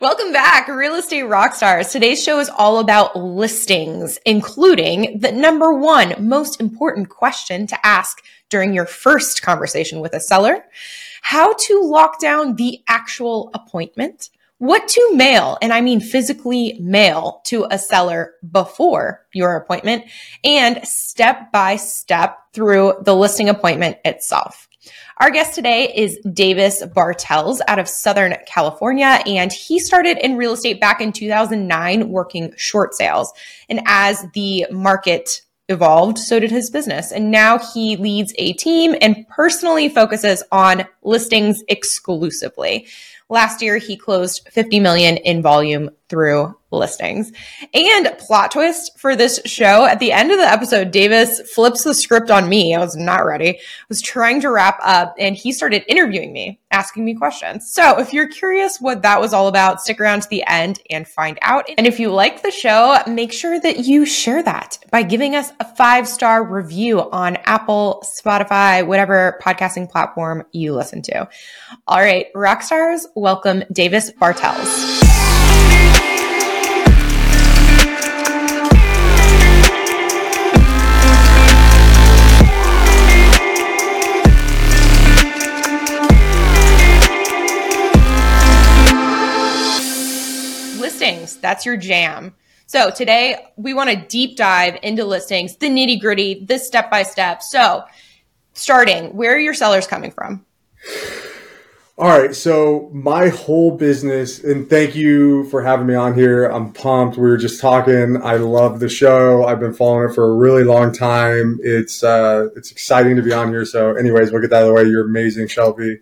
Welcome back, Real Estate rock stars. Today's show is all about listings, including the number one most important question to ask during your first conversation with a seller, how to lock down the actual appointment, what to mail, and I mean physically mail to a seller before your appointment, and step by step through the listing appointment itself. Our guest today is Davis Bartels out of Southern California, and he started in real estate back in 2009 working short sales. And as the market evolved, so did his business. And now he leads a team and personally focuses on listings exclusively. Last year, he closed 50 million in volume through listings. And plot twist for this show at the end of the episode, Davis flips the script on me. I was not ready. I was trying to wrap up and he started interviewing me, asking me questions. So if you're curious what that was all about, stick around to the end and find out. And if you like the show, make sure that you share that by giving us a five star review on Apple, Spotify, whatever podcasting platform you listen to. All right, rock stars, welcome Davis Bartels. That's your jam. So today we want to deep dive into listings, the nitty gritty, this step by step. So starting, where are your sellers coming from? All right. So my whole business, and thank you for having me on here. I'm pumped. We were just talking. I love the show. I've been following it for a really long time. It's uh, it's exciting to be on here. So, anyways, we'll get that out of the way. You're amazing, Shelby.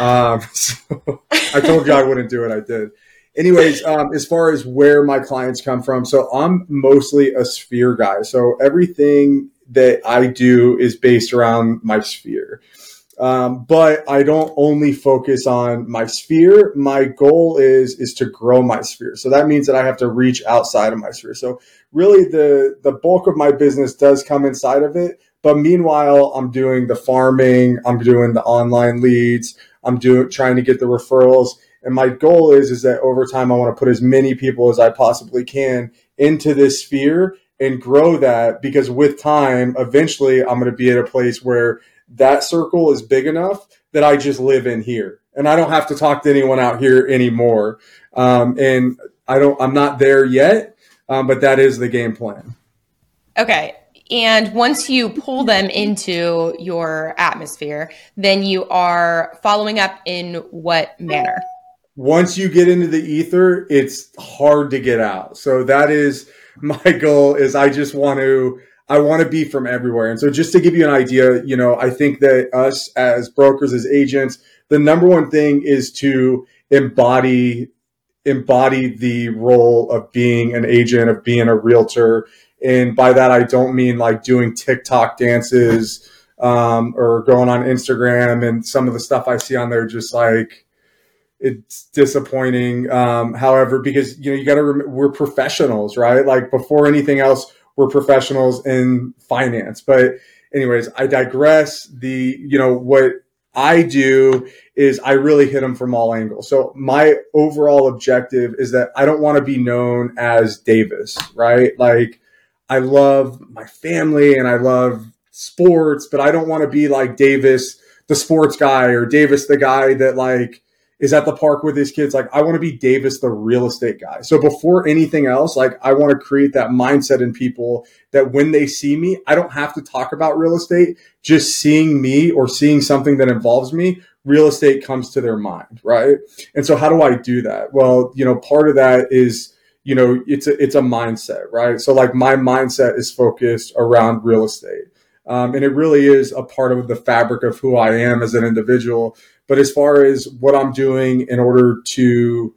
Um, so I told you I wouldn't do it. I did anyways, um, as far as where my clients come from, so I'm mostly a sphere guy. So everything that I do is based around my sphere. Um, but I don't only focus on my sphere. My goal is is to grow my sphere. So that means that I have to reach outside of my sphere. So really, the the bulk of my business does come inside of it. But meanwhile, I'm doing the farming. I'm doing the online leads. I'm doing trying to get the referrals and my goal is is that over time I want to put as many people as I possibly can into this sphere and grow that because with time, eventually I'm going to be at a place where that circle is big enough that I just live in here and I don't have to talk to anyone out here anymore. Um, and I don't, I'm not there yet, um, but that is the game plan. Okay. And once you pull them into your atmosphere, then you are following up in what manner? Once you get into the ether, it's hard to get out. So that is my goal is I just want to I want to be from everywhere. And so just to give you an idea, you know, I think that us as brokers as agents, the number one thing is to embody embody the role of being an agent, of being a realtor. And by that I don't mean like doing TikTok dances um, or going on Instagram and some of the stuff I see on there just like it's disappointing. Um, however, because you know you got to rem- we're professionals, right? Like before anything else, we're professionals in finance. But anyways, I digress. The you know what I do is I really hit them from all angles. So my overall objective is that I don't want to be known as Davis, right? Like I love my family and I love sports, but I don't want to be like Davis, the sports guy, or Davis, the guy that like is at the park with his kids. Like, I want to be Davis, the real estate guy. So before anything else, like, I want to create that mindset in people that when they see me, I don't have to talk about real estate. Just seeing me or seeing something that involves me, real estate comes to their mind, right? And so, how do I do that? Well, you know, part of that is, you know, it's a it's a mindset, right? So, like, my mindset is focused around real estate. Um, and it really is a part of the fabric of who I am as an individual. But as far as what I'm doing in order to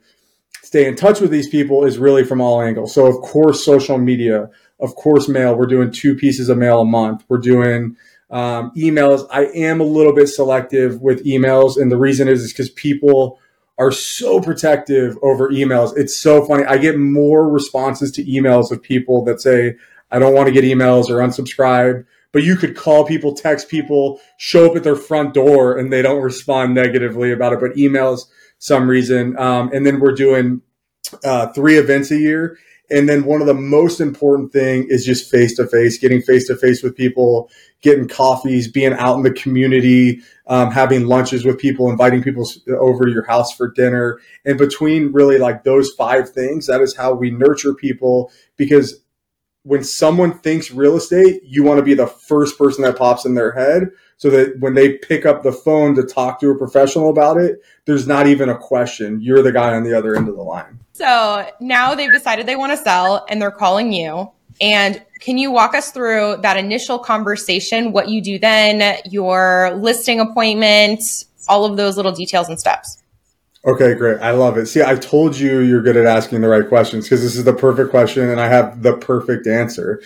stay in touch with these people is really from all angles. So, of course, social media, of course, mail. We're doing two pieces of mail a month. We're doing um, emails. I am a little bit selective with emails. And the reason is because people are so protective over emails. It's so funny. I get more responses to emails of people that say, I don't want to get emails or unsubscribe but you could call people, text people, show up at their front door, and they don't respond negatively about it. But emails, some reason, um, and then we're doing uh, three events a year. And then one of the most important thing is just face to face, getting face to face with people, getting coffees, being out in the community, um, having lunches with people, inviting people over to your house for dinner. And between really like those five things, that is how we nurture people because when someone thinks real estate, you want to be the first person that pops in their head so that when they pick up the phone to talk to a professional about it, there's not even a question. You're the guy on the other end of the line. So now they've decided they want to sell and they're calling you. And can you walk us through that initial conversation, what you do then, your listing appointment, all of those little details and steps? Okay, great. I love it. See, I told you you're good at asking the right questions because this is the perfect question and I have the perfect answer.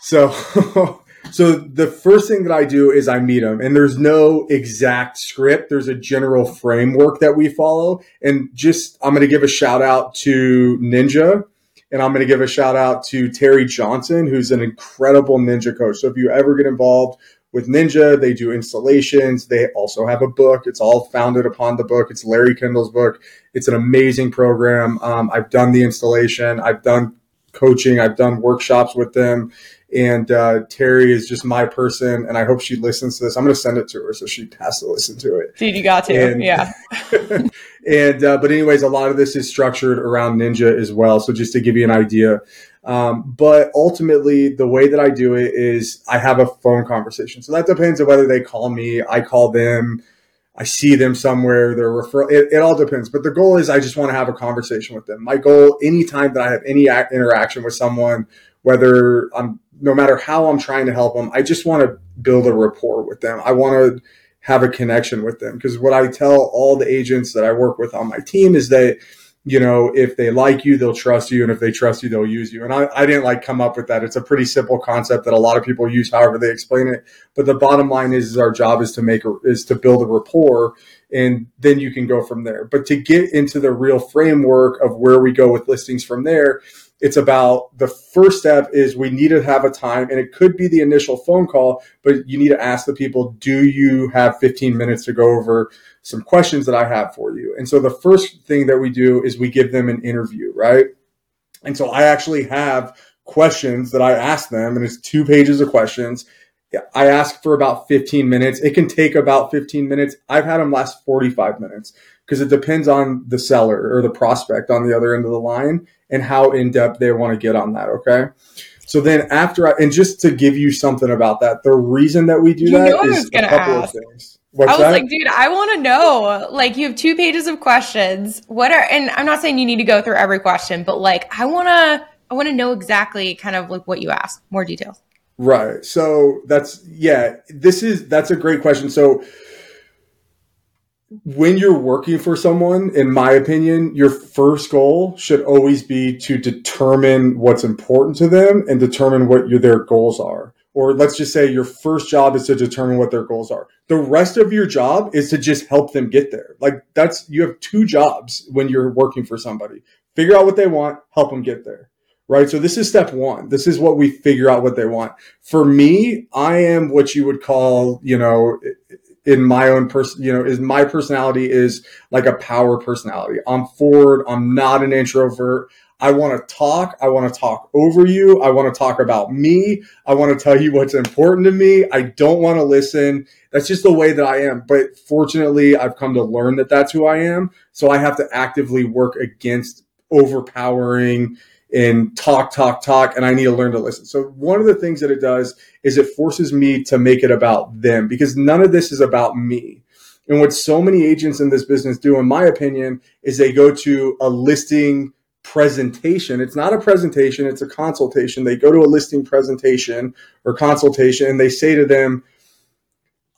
So, so the first thing that I do is I meet them and there's no exact script. There's a general framework that we follow. And just, I'm going to give a shout out to Ninja and I'm going to give a shout out to Terry Johnson, who's an incredible ninja coach. So if you ever get involved with Ninja. They do installations. They also have a book. It's all founded upon the book. It's Larry Kendall's book. It's an amazing program. Um, I've done the installation. I've done coaching. I've done workshops with them. And uh, Terry is just my person, and I hope she listens to this. I'm going to send it to her so she has to listen to it. Dude, you got to, and, yeah. and uh, but anyways, a lot of this is structured around Ninja as well. So just to give you an idea, um, but ultimately, the way that I do it is I have a phone conversation. So that depends on whether they call me, I call them, I see them somewhere, they're refer. It, it all depends. But the goal is I just want to have a conversation with them. My goal, anytime that I have any interaction with someone, whether I'm no matter how I'm trying to help them, I just want to build a rapport with them. I want to have a connection with them because what I tell all the agents that I work with on my team is that you know, if they like you, they'll trust you. And if they trust you, they'll use you. And I, I didn't like come up with that. It's a pretty simple concept that a lot of people use, however they explain it. But the bottom line is, is our job is to make is to build a rapport and then you can go from there. But to get into the real framework of where we go with listings from there, it's about the first step is we need to have a time and it could be the initial phone call, but you need to ask the people, do you have 15 minutes to go over some questions that I have for you? And so the first thing that we do is we give them an interview, right? And so I actually have questions that I ask them and it's two pages of questions. I ask for about 15 minutes. It can take about 15 minutes. I've had them last 45 minutes because it depends on the seller or the prospect on the other end of the line and how in depth they want to get on that. Okay. So then after I, and just to give you something about that, the reason that we do you that is a couple ask. of things. What's I was that? like, dude, I want to know. Like, you have two pages of questions. What are, and I'm not saying you need to go through every question, but like, I want to, I want to know exactly kind of like what you ask, more details. Right. So that's, yeah, this is, that's a great question. So when you're working for someone, in my opinion, your first goal should always be to determine what's important to them and determine what your, their goals are. Or let's just say your first job is to determine what their goals are. The rest of your job is to just help them get there. Like that's, you have two jobs when you're working for somebody. Figure out what they want, help them get there right? So this is step one. This is what we figure out what they want. For me, I am what you would call, you know, in my own person, you know, is my personality is like a power personality. I'm forward. I'm not an introvert. I want to talk. I want to talk over you. I want to talk about me. I want to tell you what's important to me. I don't want to listen. That's just the way that I am. But fortunately, I've come to learn that that's who I am. So I have to actively work against overpowering and talk, talk, talk, and I need to learn to listen. So one of the things that it does is it forces me to make it about them because none of this is about me. And what so many agents in this business do, in my opinion, is they go to a listing presentation. It's not a presentation, it's a consultation. They go to a listing presentation or consultation and they say to them,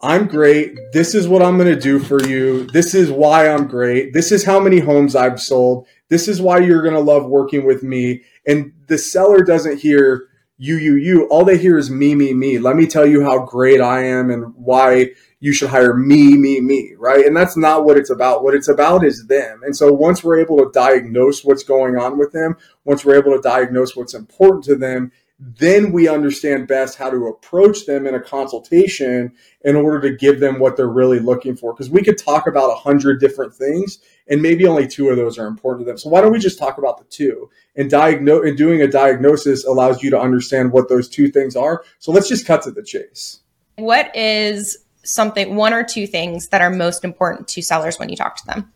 I'm great. This is what I'm going to do for you. This is why I'm great. This is how many homes I've sold. This is why you're going to love working with me. And the seller doesn't hear you, you, you. All they hear is me, me, me. Let me tell you how great I am and why you should hire me, me, me, right? And that's not what it's about. What it's about is them. And so once we're able to diagnose what's going on with them, once we're able to diagnose what's important to them, then we understand best how to approach them in a consultation in order to give them what they're really looking for. Because we could talk about a hundred different things, and maybe only two of those are important to them. So why don't we just talk about the two? And diagnose and doing a diagnosis allows you to understand what those two things are. So let's just cut to the chase. What is something one or two things that are most important to sellers when you talk to them?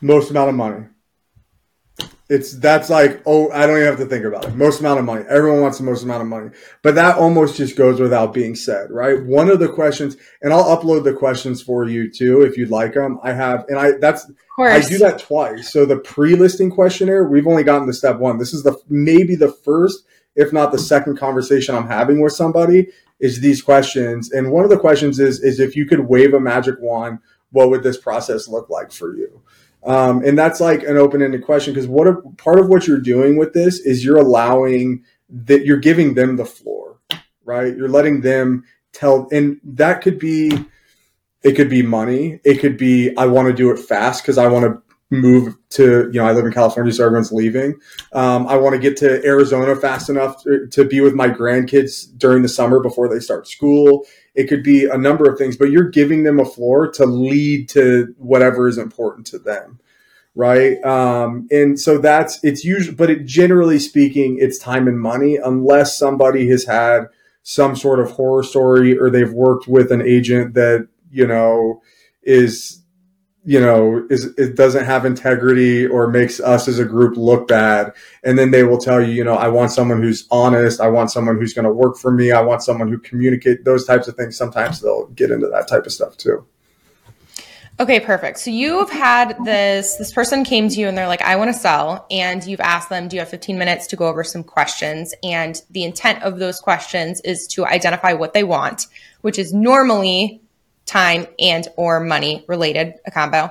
Most amount of money. It's that's like oh I don't even have to think about it. Most amount of money. Everyone wants the most amount of money, but that almost just goes without being said, right? One of the questions, and I'll upload the questions for you too if you'd like them. I have, and I that's I do that twice. So the pre-listing questionnaire, we've only gotten to step one. This is the maybe the first, if not the second conversation I'm having with somebody is these questions. And one of the questions is is if you could wave a magic wand, what would this process look like for you? Um, and that's like an open-ended question because what a, part of what you're doing with this is you're allowing that you're giving them the floor, right? You're letting them tell, and that could be, it could be money. It could be I want to do it fast because I want to move to you know I live in California, so everyone's leaving. Um, I want to get to Arizona fast enough to, to be with my grandkids during the summer before they start school. It could be a number of things, but you're giving them a floor to lead to whatever is important to them. Right. Um, and so that's, it's usually, but it, generally speaking, it's time and money unless somebody has had some sort of horror story or they've worked with an agent that, you know, is you know is it doesn't have integrity or makes us as a group look bad. And then they will tell you you know i want someone who's honest. I want someone who's going to work for me. I want someone who communicate those types of things. Sometimes they'll get into that type of stuff too. Okay perfect. So you've had this this person came to you and they're like i want to sell. And you've asked them do you have 15 minutes to go over some questions? And the intent of those questions is to identify what they want which is normally time and or money related a combo.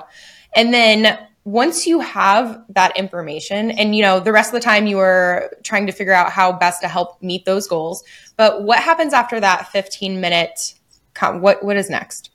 And then once you have that information and you know the rest of the time you are trying to figure out how best to help meet those goals but what happens after that 15 minute what what is next?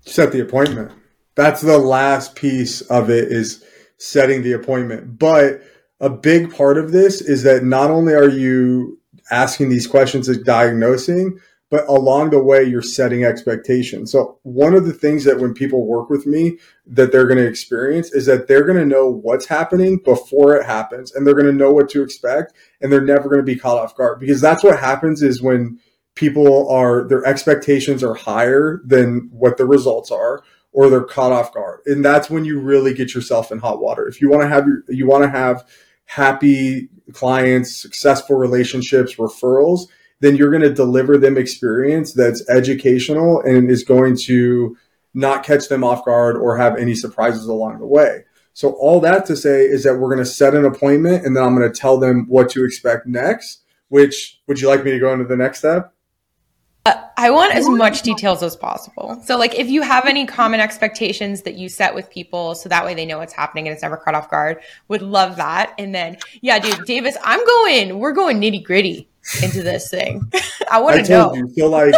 Set the appointment. That's the last piece of it is setting the appointment. But a big part of this is that not only are you asking these questions of diagnosing but along the way you're setting expectations. So one of the things that when people work with me that they're going to experience is that they're going to know what's happening before it happens and they're going to know what to expect and they're never going to be caught off guard because that's what happens is when people are their expectations are higher than what the results are or they're caught off guard. And that's when you really get yourself in hot water. If you want to have your you want to have happy clients successful relationships referrals then you're going to deliver them experience that's educational and is going to not catch them off guard or have any surprises along the way. So all that to say is that we're going to set an appointment and then I'm going to tell them what to expect next, which would you like me to go into the next step? Uh, I want as much details as possible. So, like, if you have any common expectations that you set with people, so that way they know what's happening and it's never caught off guard, would love that. And then, yeah, dude, Davis, I'm going, we're going nitty gritty into this thing. I want to know. You, so like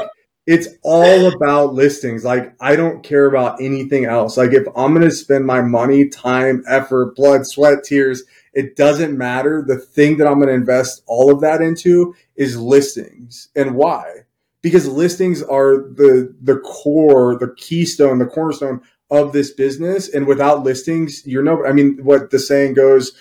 it's all about listings. Like I don't care about anything else. Like if I'm going to spend my money, time, effort, blood, sweat, tears, it doesn't matter. The thing that I'm going to invest all of that into is listings. And why? Because listings are the the core, the keystone, the cornerstone of this business. And without listings, you're no I mean what the saying goes,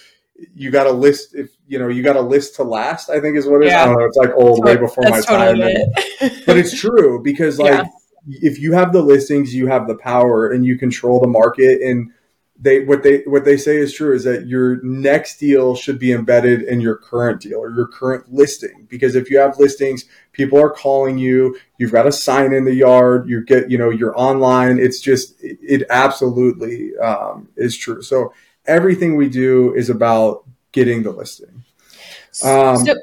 you got to list if you know you got to list to last i think is what it is yeah. i don't know it's like old way before my totally time it. but it's true because like yeah. if you have the listings you have the power and you control the market and they what they what they say is true is that your next deal should be embedded in your current deal or your current listing because if you have listings people are calling you you've got a sign in the yard you get you know you're online it's just it, it absolutely um, is true so everything we do is about getting the listing. Um, so,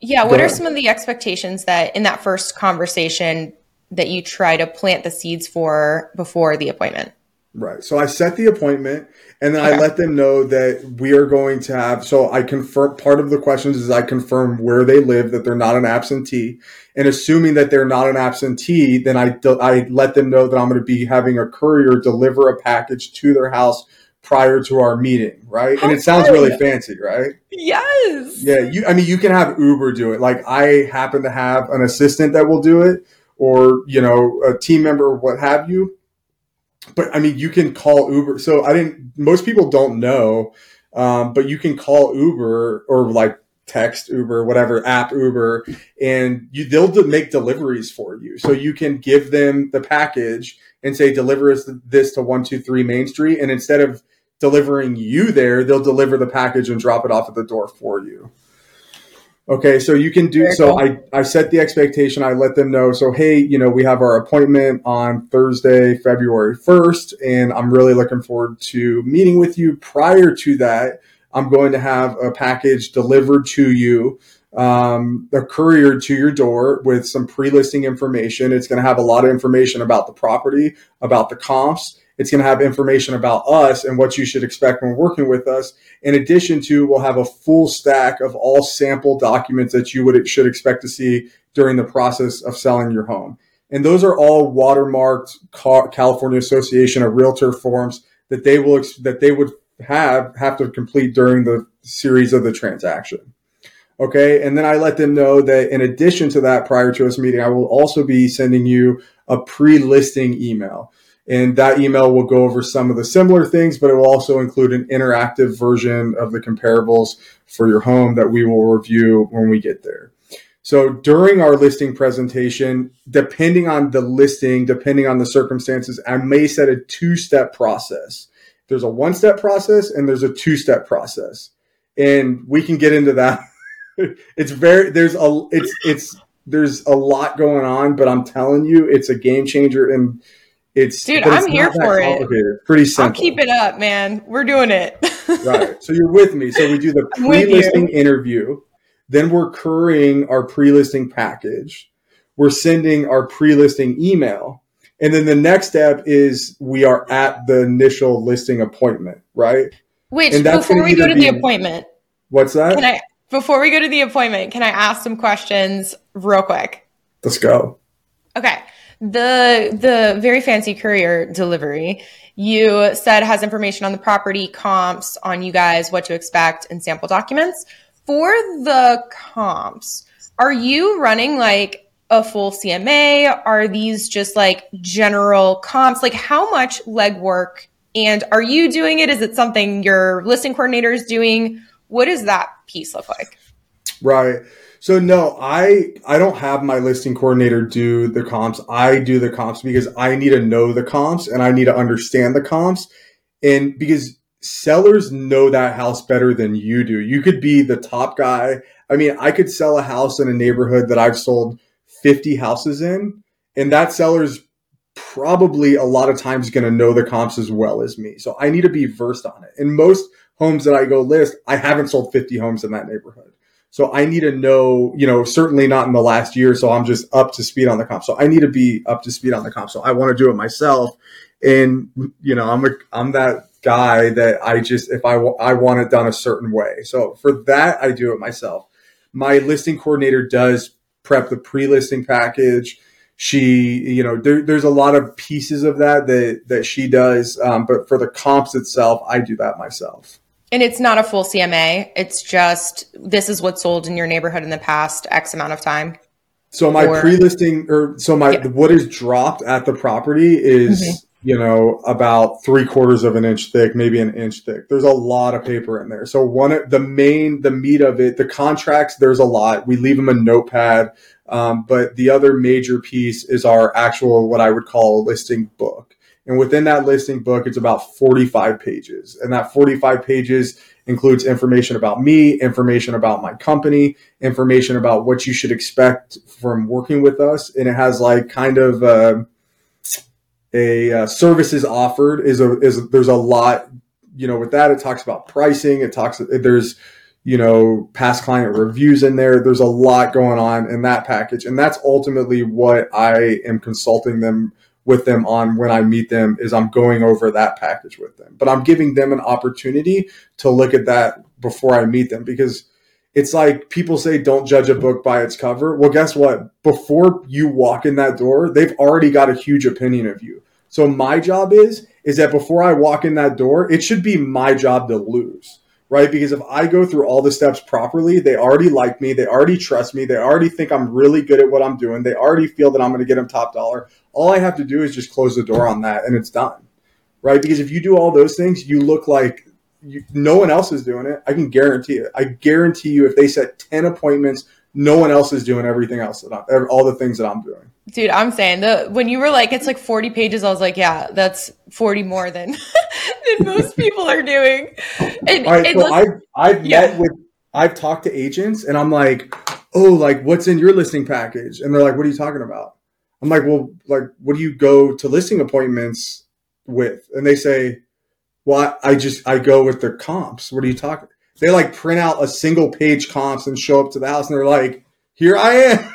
yeah, what are some of the expectations that in that first conversation that you try to plant the seeds for before the appointment? Right. So I set the appointment and then okay. I let them know that we are going to have. So I confirm part of the questions is I confirm where they live, that they're not an absentee. And assuming that they're not an absentee, then I, I let them know that I'm going to be having a courier deliver a package to their house prior to our meeting, right? How and it sounds fun. really fancy, right? Yes. Yeah, you I mean you can have Uber do it. Like I happen to have an assistant that will do it or, you know, a team member what have you. but I mean, you can call Uber. So I didn't. Most people don't know, um, but you can call Uber or like text Uber, whatever app Uber, and you they'll de- make deliveries for you. So you can give them the package and say, deliver us this to one two three Main Street, and instead of delivering you there, they'll deliver the package and drop it off at the door for you. Okay, so you can do so. I I set the expectation. I let them know. So hey, you know we have our appointment on Thursday, February first, and I'm really looking forward to meeting with you. Prior to that, I'm going to have a package delivered to you, um, a courier to your door with some pre-listing information. It's going to have a lot of information about the property, about the comps, it's going to have information about us and what you should expect when working with us. In addition to, we'll have a full stack of all sample documents that you would should expect to see during the process of selling your home. And those are all watermarked California Association of Realtor forms that they will that they would have have to complete during the series of the transaction. Okay, and then I let them know that in addition to that, prior to us meeting, I will also be sending you a pre-listing email. And that email will go over some of the similar things, but it will also include an interactive version of the comparables for your home that we will review when we get there. So during our listing presentation, depending on the listing, depending on the circumstances, I may set a two step process. There's a one step process and there's a two step process. And we can get into that. it's very, there's a, it's, it's, there's a lot going on, but I'm telling you, it's a game changer. And it's dude, I'm here for it. Pretty simple. I'll keep it up, man. We're doing it. right. So you're with me. So we do the pre-listing interview. Then we're currying our pre-listing package. We're sending our pre-listing email. And then the next step is we are at the initial listing appointment, right? Which before we go to the appointment. What's that? Can I before we go to the appointment, can I ask some questions real quick? Let's go. Okay the the very fancy courier delivery you said has information on the property comps on you guys what to expect and sample documents. For the comps are you running like a full cma are these just like general comps? Like how much legwork and are you doing it? Is it something your listing coordinator is doing? What does that piece look like? Right so no, I I don't have my listing coordinator do the comps. I do the comps because I need to know the comps and I need to understand the comps. And because sellers know that house better than you do. You could be the top guy. I mean, I could sell a house in a neighborhood that I've sold 50 houses in, and that seller's probably a lot of times going to know the comps as well as me. So I need to be versed on it. And most homes that I go list, I haven't sold 50 homes in that neighborhood. So I need to know, you know, certainly not in the last year. So I'm just up to speed on the comp. So I need to be up to speed on the comp. So I want to do it myself. And, you know, I'm a, I'm that guy that I just, if I, I want it done a certain way. So for that, I do it myself. My listing coordinator does prep the pre-listing package. She, you know, there, there's a lot of pieces of that that, that she does. Um, but for the comps itself, I do that myself. And it's not a full CMA. It's just this is what's sold in your neighborhood in the past X amount of time. So my or, pre-listing or so my yeah. what is dropped at the property is mm-hmm. you know about three quarters of an inch thick, maybe an inch thick. There's a lot of paper in there. So one the main the meat of it, the contracts. There's a lot. We leave them a notepad. Um, but the other major piece is our actual what I would call a listing book. And within that listing book, it's about 45 pages. And that 45 pages includes information about me, information about my company, information about what you should expect from working with us. And it has like kind of uh, a uh, services offered is a, is there's a lot, you know, with that, it talks about pricing. It talks, there's, you know, past client reviews in there. There's a lot going on in that package. And that's ultimately what I am consulting them with them on when I meet them is I'm going over that package with them. But I'm giving them an opportunity to look at that before I meet them because it's like people say don't judge a book by its cover. Well, guess what? Before you walk in that door, they've already got a huge opinion of you. So my job is is that before I walk in that door, it should be my job to lose right? Because if I go through all the steps properly, they already like me, they already trust me, they already think I'm really good at what I'm doing, they already feel that I'm going to get them top dollar. All I have to do is just close the door on that, and it's done. right? Because if you do all those things, you look like you, no one else is doing it. I can guarantee it. I guarantee you, if they set 10 appointments, no one else is doing everything else that I'm, all the things that I'm doing. Dude, I'm saying the when you were like it's like 40 pages, I was like, yeah, that's 40 more than than most people are doing. And, all right, so I've I've yeah. met with I've talked to agents and I'm like, oh, like what's in your listing package? And they're like, what are you talking about? I'm like, well, like what do you go to listing appointments with? And they say, well, I, I just I go with the comps. What are you talking? They like print out a single page comps and show up to the house and they're like, here I am.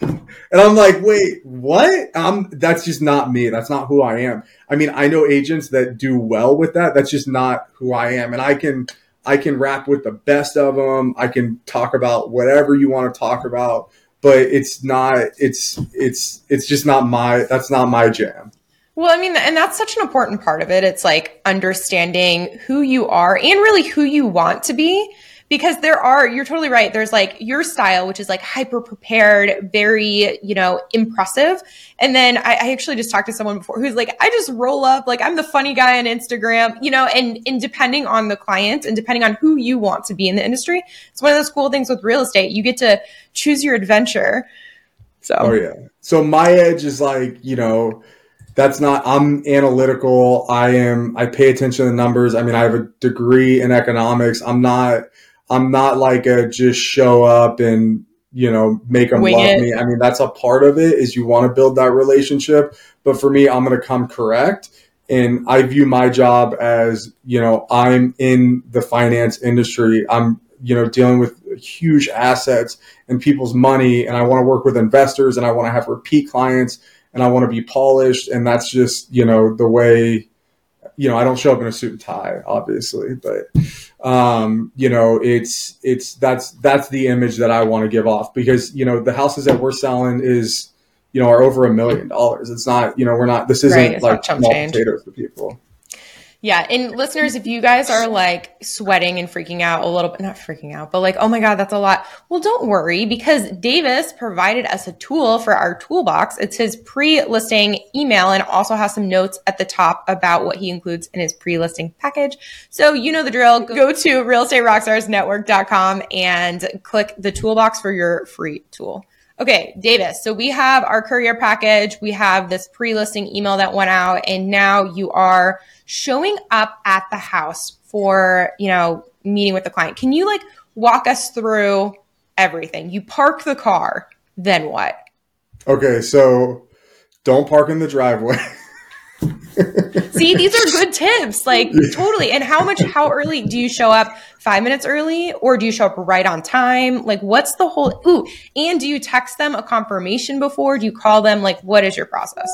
And I'm like, wait, what? Um, that's just not me. That's not who I am. I mean, I know agents that do well with that. That's just not who I am. And I can, I can rap with the best of them. I can talk about whatever you want to talk about, but it's not, it's, it's, it's just not my, that's not my jam. Well, I mean, and that's such an important part of it. It's like understanding who you are and really who you want to be because there are you're totally right there's like your style which is like hyper prepared very you know impressive. And then I, I, actually just talked to someone before who's like i just roll up like i'm the funny guy on instagram you know and and depending on the client and depending on who you want to be in the industry it's one of those cool things with real estate. You get to choose your adventure. So. Oh yeah. So my edge is like you know that's not i'm analytical. I am i pay attention to the numbers. I mean i have a degree in economics. I'm not I'm not like a just show up and you know make them Wing love it. me. I mean that's a part of it is you want to build that relationship, but for me I'm going to come correct and I view my job as, you know, I'm in the finance industry. I'm, you know, dealing with huge assets and people's money and I want to work with investors and I want to have repeat clients and I want to be polished and that's just, you know, the way you know, I don't show up in a suit and tie, obviously, but um, you know, it's it's that's that's the image that I want to give off because you know the houses that we're selling is you know are over a million dollars. It's not you know we're not this isn't right, like small potatoes to people. Yeah. And listeners, if you guys are like sweating and freaking out a little bit, not freaking out, but like, oh my God, that's a lot. Well, don't worry because Davis provided us a tool for our toolbox. It's his pre listing email and also has some notes at the top about what he includes in his pre listing package. So you know the drill. Go to realestaterockstarsnetwork.com and click the toolbox for your free tool. Okay, Davis. So we have our courier package. We have this pre listing email that went out, and now you are showing up at the house for, you know, meeting with the client. Can you like walk us through everything? You park the car, then what? Okay, so don't park in the driveway. See, these are good tips. Like totally. And how much how early do you show up? 5 minutes early or do you show up right on time? Like what's the whole Ooh, and do you text them a confirmation before? Do you call them? Like what is your process?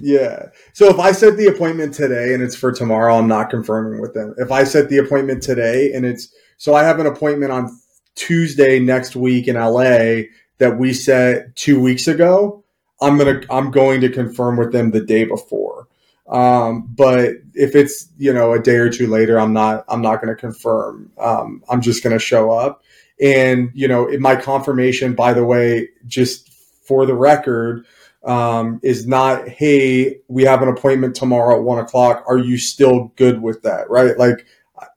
Yeah. So if I set the appointment today and it's for tomorrow, I'm not confirming with them. If I set the appointment today and it's so I have an appointment on Tuesday next week in LA that we set 2 weeks ago, I'm to I'm going to confirm with them the day before. Um, but if it's, you know, a day or two later, I'm not I'm not going to confirm. Um, I'm just going to show up. And, you know, my confirmation by the way, just for the record, um, is not, hey, we have an appointment tomorrow at one o'clock. Are you still good with that? Right? Like,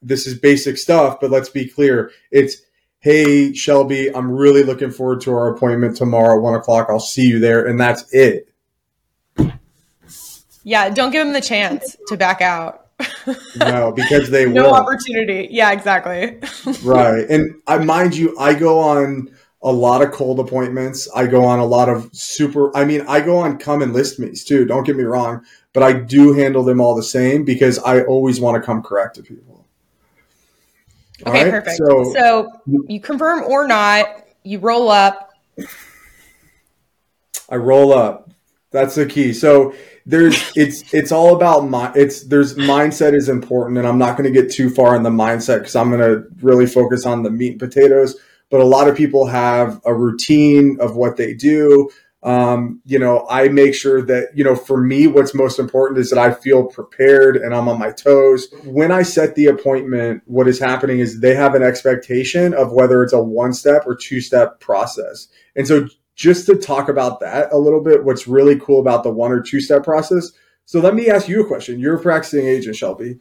this is basic stuff, but let's be clear. It's, hey, Shelby, I'm really looking forward to our appointment tomorrow at one o'clock. I'll see you there. And that's it. Yeah, don't give them the chance to back out. no, because they no will. opportunity. Yeah, exactly. right, and I mind you, I go on a lot of cold appointments. I go on a lot of super, I mean, I go on come and list me's too. Don't get me wrong, but I do handle them all the same because I always want to come correct to people. Okay, right? perfect. So, so you confirm or not, you roll up. I roll up. That's the key. So there's it's it's all about my it's there's mindset is important and I'm not going to get too far in the mindset cuz I'm going to really focus on the meat and potatoes but a lot of people have a routine of what they do. Um, you know, I make sure that, you know, for me, what's most important is that I feel prepared and I'm on my toes. When I set the appointment, what is happening is they have an expectation of whether it's a one step or two step process. And so just to talk about that a little bit, what's really cool about the one or two step process, So let me ask you a question. You're a practicing agent, Shelby.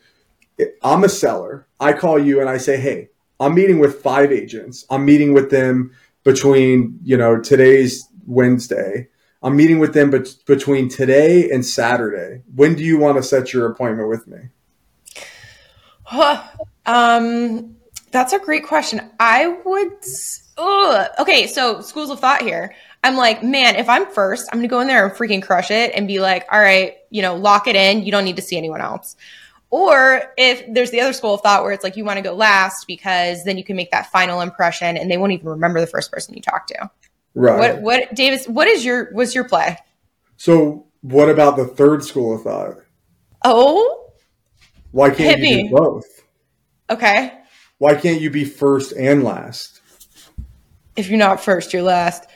I'm a seller. I call you and I say, "Hey, I'm meeting with five agents. I'm meeting with them between, you know, today's Wednesday. I'm meeting with them bet- between today and Saturday. When do you want to set your appointment with me?" um, that's a great question. I would. Ugh. Okay, so schools of thought here. I'm like, man, if I'm first, I'm gonna go in there and freaking crush it and be like, all right, you know, lock it in. You don't need to see anyone else. Or if there's the other school of thought where it's like you want to go last because then you can make that final impression and they won't even remember the first person you talked to. Right. What what Davis, what is your what's your play? So what about the third school of thought? Oh, Why can't Hit you me. do both? okay. Why can't you be first and last? If you're not first, you're last.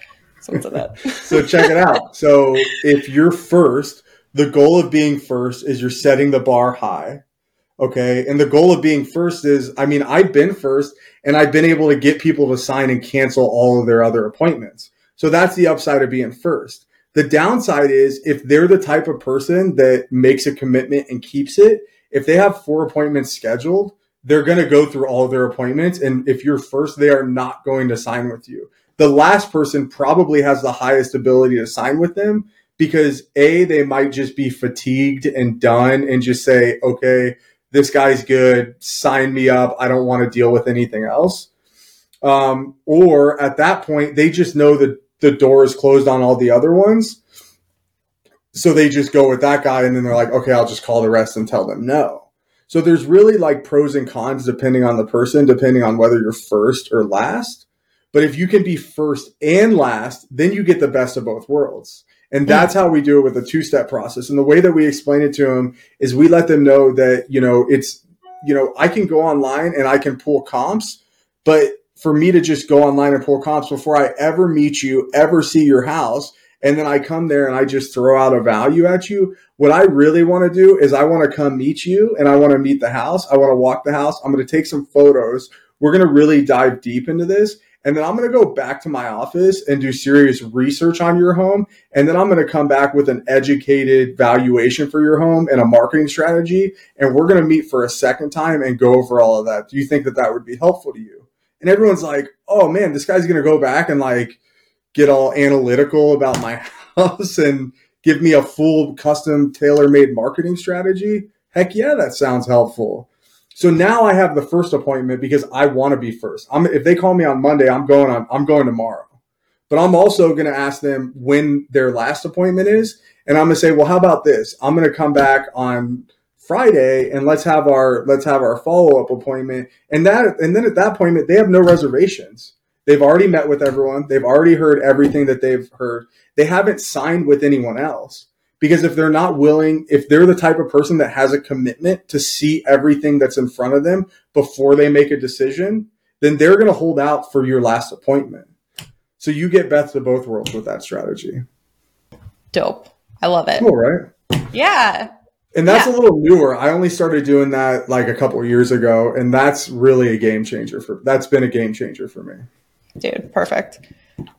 Something like that. So check it out. So if you're first, the goal of being first is you're setting the bar high. Okay. And the goal of being first is, I mean, I've been first and I've been able to get people to sign and cancel all of their other appointments. So that's the upside of being first. The downside is if they're the type of person that makes a commitment and keeps it, if they have four appointments scheduled, they're going to go through all their appointments. And if you're first, they are not going to sign with you. The last person probably has the highest ability to sign with them because A, they might just be fatigued and done and just say, okay, this guy's good, sign me up. I don't want to deal with anything else. Um, or at that point, they just know that the door is closed on all the other ones. So they just go with that guy and then they're like, okay, I'll just call the rest and tell them no. So there's really like pros and cons depending on the person, depending on whether you're first or last. But if you can be first and last, then you get the best of both worlds. And hmm. that's how we do it with a two step process. And the way that we explain it to them is we let them know that, you know, it's, you know, I can go online and I can pull comps, but for me to just go online and pull comps before I ever meet you, ever see your house, and then I come there and I just throw out a value at you. What I really want to do is I want to come meet you and I want to meet the house. I want to walk the house. I'm going to take some photos. We're going to really dive deep into this. And then I'm going to go back to my office and do serious research on your home. And then I'm going to come back with an educated valuation for your home and a marketing strategy. And we're going to meet for a second time and go over all of that. Do you think that that would be helpful to you? And everyone's like, oh man, this guy's going to go back and like get all analytical about my house and give me a full custom tailor made marketing strategy. Heck yeah, that sounds helpful. So now I have the first appointment because I want to be first. I'm, if they call me on Monday, I'm going on, I'm going tomorrow. But I'm also going to ask them when their last appointment is. And I'm going to say, well, how about this? I'm going to come back on Friday and let's have our, let's have our follow up appointment. And that, and then at that appointment, they have no reservations. They've already met with everyone. They've already heard everything that they've heard. They haven't signed with anyone else because if they're not willing, if they're the type of person that has a commitment to see everything that's in front of them before they make a decision, then they're going to hold out for your last appointment. So you get best of both worlds with that strategy. Dope. I love it. Cool, right? Yeah. And that's Yeah. a little newer. I only started doing that like a couple of years ago, and that's really a game changer for. That's been a game changer for me. Dude, perfect.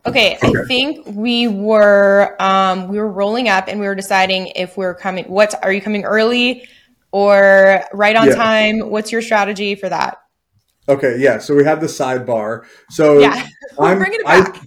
Okay, I think we were um we were rolling up and we were deciding if we're coming what are you coming early or right on Yeah. time? What's your strategy for that? Okay, yeah. So we have the sidebar. So Yeah. I'm bringing it I,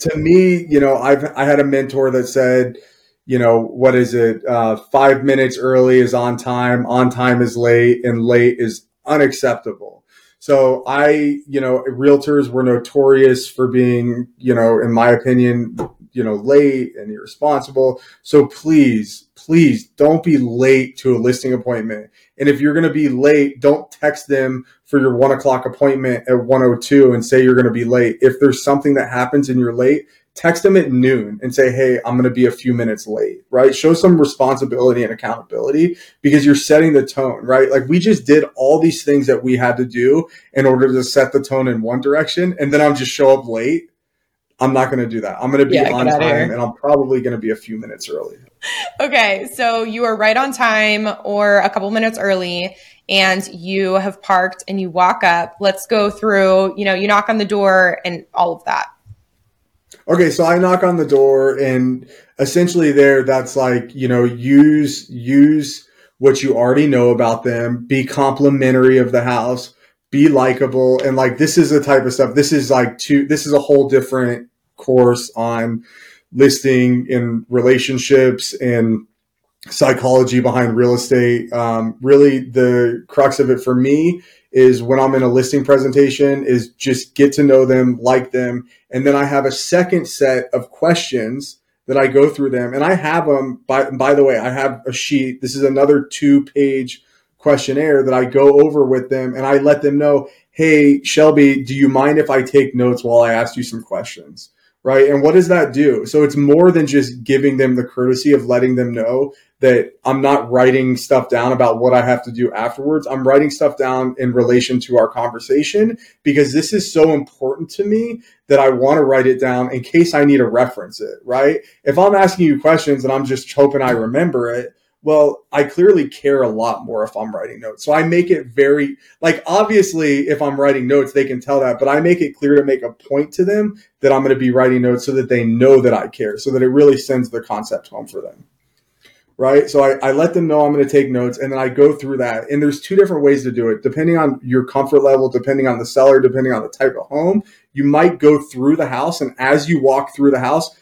to me, you know, I've I had a mentor that said, you know, what is it? Uh, five minutes early is on time, on time is late, and late is unacceptable. So I, you know, realtors were notorious for being, you know, in my opinion, you know, late and irresponsible. So please, please don't be late to a listing appointment. And if you're going to be late, don't text them for your one o'clock appointment at 102 and say you're going to be late. If there's something that happens and you're late, text them at noon and say, Hey, I'm going to be a few minutes late, right? Show some responsibility and accountability because you're setting the tone, right? Like we just did all these things that we had to do in order to set the tone in one direction. And then I'm just show up late. I'm not going to do that. I'm going to be Yeah, on time and I'm probably going to be a few minutes early. Okay, so you are right on time or a couple minutes early and you have parked and you walk up. Let's go through, you know, you knock on the door and all of that. Okay, so I knock on the door and essentially there that's like, you know, use use what you already know about them, be complimentary of the house, be likable and like this is the type of stuff. This is like two this is a whole different course on listing in relationships and psychology behind real estate. Um, really the crux of it for me is when I'm in a listing presentation is just get to know them, like them. And then I have a second set of questions that I go through them and I have them by, by the way, I have a sheet. This is another two page questionnaire that I go over with them and I let them know, Hey, Shelby, do you mind if I take notes while I ask you some questions? Right. And what does that do? So it's more than just giving them the courtesy of letting them know that I'm not writing stuff down about what I have to do afterwards. I'm writing stuff down in relation to our conversation because this is so important to me that I want to write it down in case I need to reference it, right? If I'm asking you questions and I'm just hoping I remember it, well, I clearly care a lot more if I'm writing notes. So I make it very, like, obviously, if I'm writing notes, they can tell that, but I make it clear to make a point to them that I'm going to be writing notes so that they know that I care, so that it really sends the concept home for them right? So I, I let them know I'm going to take notes and then I go through that. And there's two different ways to do it, depending on your comfort level, depending on the seller, depending on the type of home. You might go through the house, and as you walk through the house,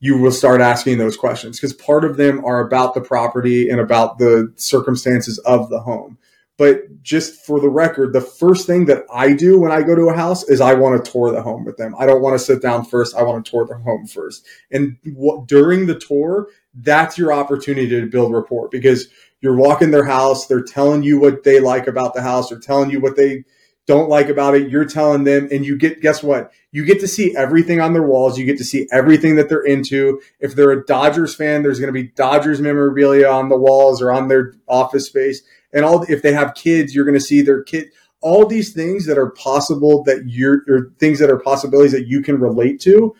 you will start asking those questions because part of them are about the property and about the circumstances of the home. But just for the record, the first thing that I do when I go to a house is I want to tour the home with them. I don't want to sit down first. I want to tour the home first. And what, during the tour, that's your opportunity to build rapport because you're walking their house. They're telling you what they like about the house. They're telling you what they don't like about it. You're telling them, and you get, guess what? You get to see everything on their walls. You get to see everything that they're into. If they're a Dodgers fan, there's going to be Dodgers memorabilia on the walls or on their office space. And all, if they have kids, you're going to see their kid, all these things that are possible that you're, or things that are possibilities that you can relate to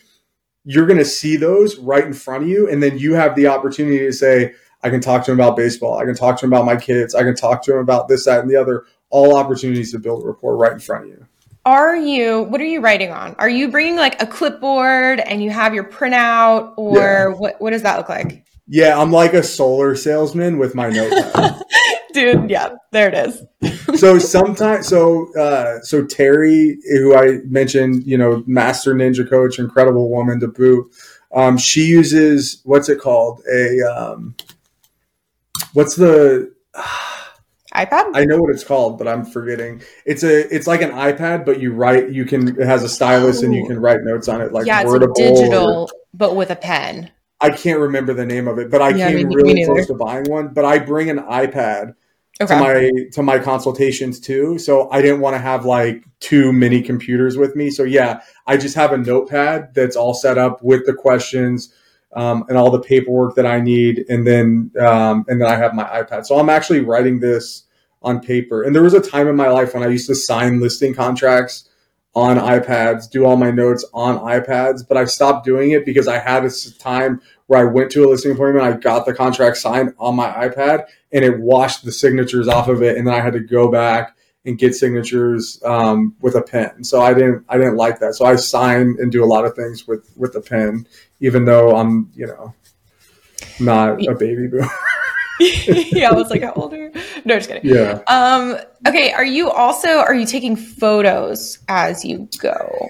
you're going to see those right in front of you. And then you have the opportunity to say, I can talk to him about baseball. I can talk to him about my kids. I can talk to him about this, that, and the other. All opportunities to build a rapport right in front of you. Are you, what are you writing on? Are you bringing like a clipboard and you have your printout or yeah. what, what does that look like? Yeah, I'm like a solar salesman with my notepad. Dude, yeah, there it is. So sometimes, so uh, so Terry, who I mentioned, you know, master ninja coach, incredible woman to boot. Um, she uses what's it called? A um, what's the iPad? I know what it's called, but I'm forgetting. It's a it's like an iPad, but you write you can it has a stylus oh. and you can write notes on it like yeah, it's digital, or, but with a pen. I can't remember the name of it, but I yeah, came me, really me close to buying one. But I bring an iPad okay. to my to my consultations too, so I didn't want to have like too many computers with me. So yeah, I just have a notepad that's all set up with the questions um, and all the paperwork that I need, and then um, and then I have my iPad. So I'm actually writing this on paper. And there was a time in my life when I used to sign listing contracts on iPads, do all my notes on iPads, but I stopped doing it because I had a time where I went to a listing appointment, I got the contract signed on my iPad, and it washed the signatures off of it, and then I had to go back and get signatures um, with a pen. So I didn't I didn't like that. So I sign and do a lot of things with with the pen, even though I'm you know not a baby boomer. yeah, I was like, how old are you? No, just kidding. Yeah. Um, okay, are you also are you taking photos as you go?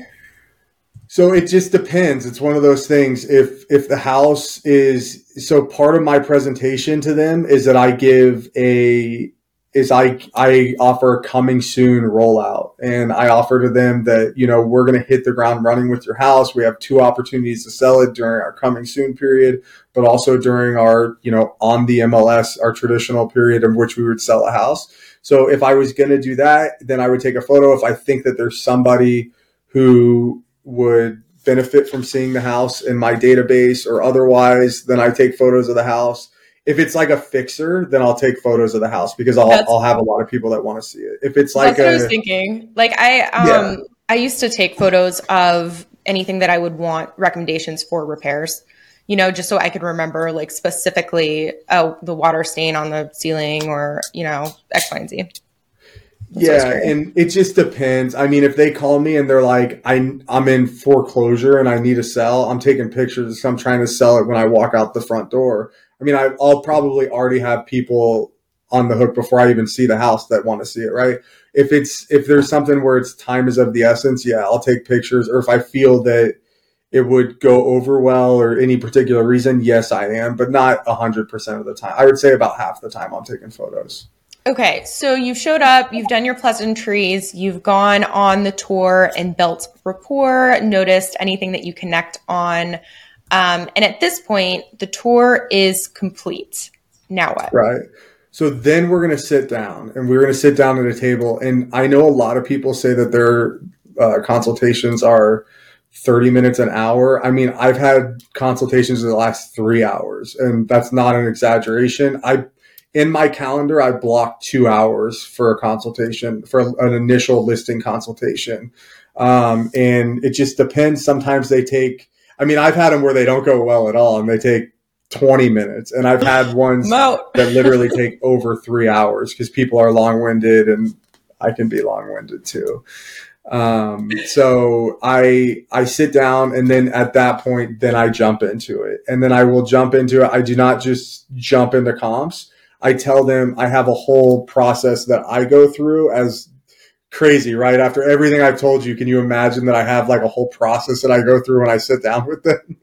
So it just depends. It's one of those things. If if the house is so part of my presentation to them is that I give a is I I offer a coming soon rollout, and I offer to them that you know we're going to hit the ground running with your house. We have two opportunities to sell it during our coming soon period, but also during our you know on the MLS our traditional period in which we would sell a house. So if I was going to do that, then I would take a photo. If I think that there's somebody who would benefit from seeing the house in my database or otherwise, then I take photos of the house if it's like a fixer, then I'll take photos of the house because I'll that's, I'll have a lot of people that want to see it. If it's like that's a, what I was thinking. Like I um yeah. I used to take photos of anything that I would want recommendations for repairs. You know, just so I could remember like specifically uh, the water stain on the ceiling or you know X, Y, and Z. yeah, and it just depends. I mean, if they call me and they're like, I, I'm in foreclosure and I need to sell, I'm taking pictures. I'm trying to sell it when I walk out the front door. I mean, I, I'll probably already have people on the hook before I even see the house that want to see it, right? If it's if there's something where it's time is of the essence, yeah, I'll take pictures. Or if I feel that it would go over well or any particular reason, yes, I am, but not hundred percent of the time. I would say about half the time I'm taking photos. Okay, so you've showed up, you've done your pleasantries, you've gone on the tour and built rapport, noticed anything that you connect on. Um, and at this point, the tour is complete. Now what? Right. So then we're going to sit down and we're going to sit down at a table. And I know a lot of people say that their uh, consultations are 30 minutes an hour. I mean, I've had consultations in the last three hours, and that's not an exaggeration. I in my calendar, I block two hours for a consultation, for an initial listing consultation. Um, and it just depends. Sometimes they take, I mean, I've had them where they don't go well at all and they take 20 minutes. And I've had ones that literally take over three hours because people are long winded and I can be long winded too. Um, so I I sit down and then at that point then I jump into it. And then I will jump into it. I do not just jump into comps. I tell them I have a whole process that I go through as crazy, right? After everything I've told you, can you imagine that I have like a whole process that I go through when I sit down with them?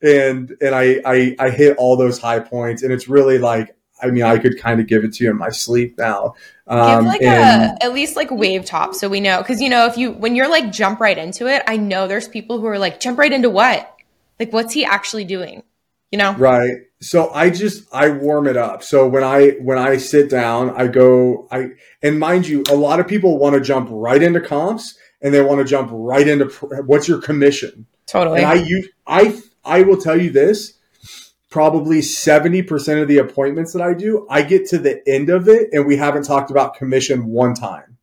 and and I, I I hit all those high points and it's really like I mean, I could kind of give it to you in my sleep now. Um, give like and, a at least like wave top, so we know because you know if you when you're like jump right into it, I know there's people who are like jump right into what, like what's he actually doing, you know? Right so I just I warm it up. So when I when I sit down, I go I and mind you, a lot of people want to jump right into comps and they want to jump right into what's your commission. Totally. And I use I I will tell you this. Probably 70% of the appointments that I do, I get to the end of it and we haven't talked about commission one time.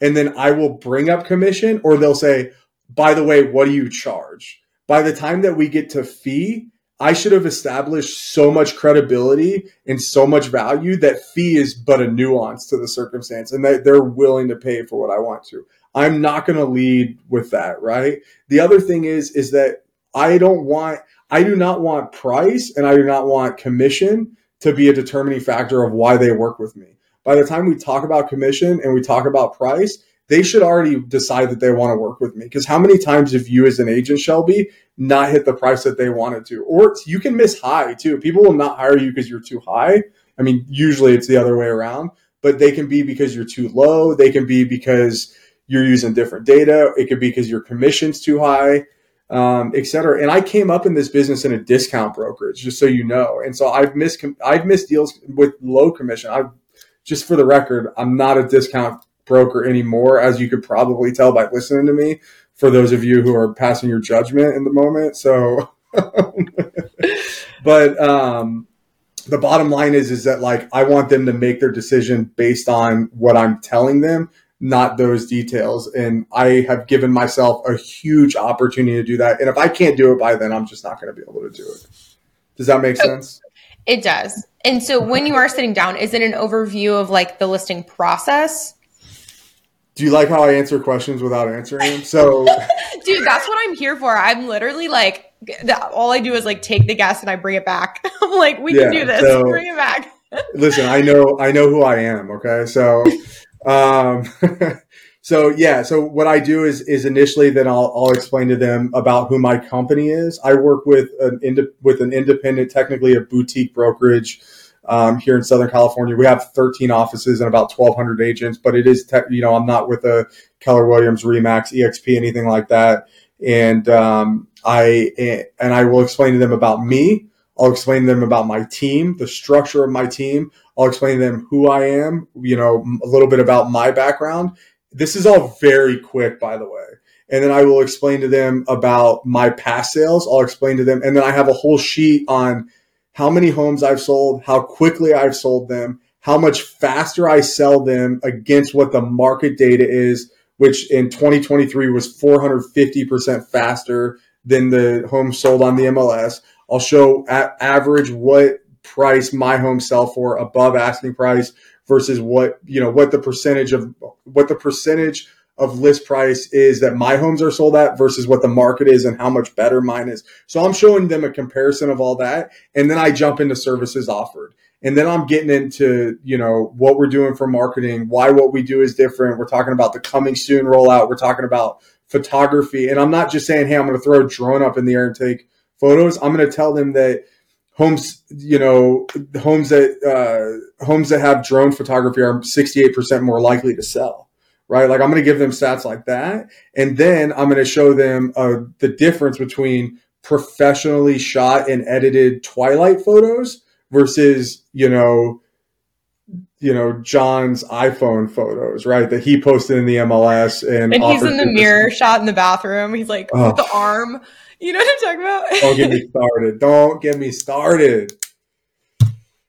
And then I will bring up commission or they'll say, by the way, what do you charge? By the time that we get to fee, I should have established so much credibility and so much value that fee is but a nuance to the circumstance and that they're willing to pay for what I want to. I'm not going to lead with that, right? The other thing is is that I don't want I do not want price and I do not want commission to be a determining factor of why they work with me. By the time we talk about commission and we talk about price, they should already decide that they want to work with me. Because how many times have you, as an agent, Shelby, not hit the price that they wanted to? Or you can miss high too. People will not hire you because you're too high. I mean, usually it's the other way around, but they can be because you're too low. They can be because you're using different data. It could be because your commission's too high, um, et cetera. And I came up in this business in a discount brokerage, just so you know. And so I've missed I've missed deals with low commission. I just for the record, I'm not a discount broker anymore, as you could probably tell by listening to me. For those of you who are passing your judgment in the moment, so, but um, the bottom line is is that like I want them to make their decision based on what I'm telling them, not those details. And I have given myself a huge opportunity to do that. And if I can't do it by then, I'm just not going to be able to do it. Does that make sense? It does. And so when you are sitting down, is it an overview of like the listing process? Do you like how I answer questions without answering them? So, dude, that's what I'm here for. I'm literally like, all I do is like take the guess and I bring it back. I'm like, we yeah, can do this. So, bring it back. listen, I know, I know who I am. Okay, so, um, so yeah, so what I do is is initially then I'll I'll explain to them about who my company is. I work with an ind- with an independent, technically a boutique brokerage um, here in Southern California. We have 13 offices and about 1,200 agents, but it is, te- you know, I'm not with a Keller Williams, Remax, EXP, anything like that. And um, I and I will explain to them about me. I'll explain to them about my team, the structure of my team. I'll explain to them who I am, you know, a little bit about my background. This is all very quick, by the way. And then I will explain to them about my past sales. I'll explain to them. And then I have a whole sheet on how many homes I've sold, how quickly I've sold them, how much faster I sell them against what the market data is, which in 2023 was 450% faster than the homes sold on the MLS. I'll show at average what price my home sell for above asking price versus what you know what the percentage of what the percentage of list price is that my homes are sold at versus what the market is and how much better mine is. So I'm showing them a comparison of all that. And then I jump into services offered. And then I'm getting into, you know, what we're doing for marketing, why what we do is different. We're talking about the coming soon rollout. We're talking about photography. And I'm not just saying, hey, I'm going to throw a drone up in the air and take photos. I'm going to tell them that homes, you know, homes that uh, homes that have drone photography are 68% more likely to sell right? Like I'm going to give them stats like that, and then I'm going to show them uh, the difference between professionally shot and edited twilight photos versus you know you know John's iPhone photos, right? That he posted in the MLS and and he's in the mirror shot in the bathroom. He's like oh. with the arm. You know what I'm talking about? Don't get me started. Don't get me started.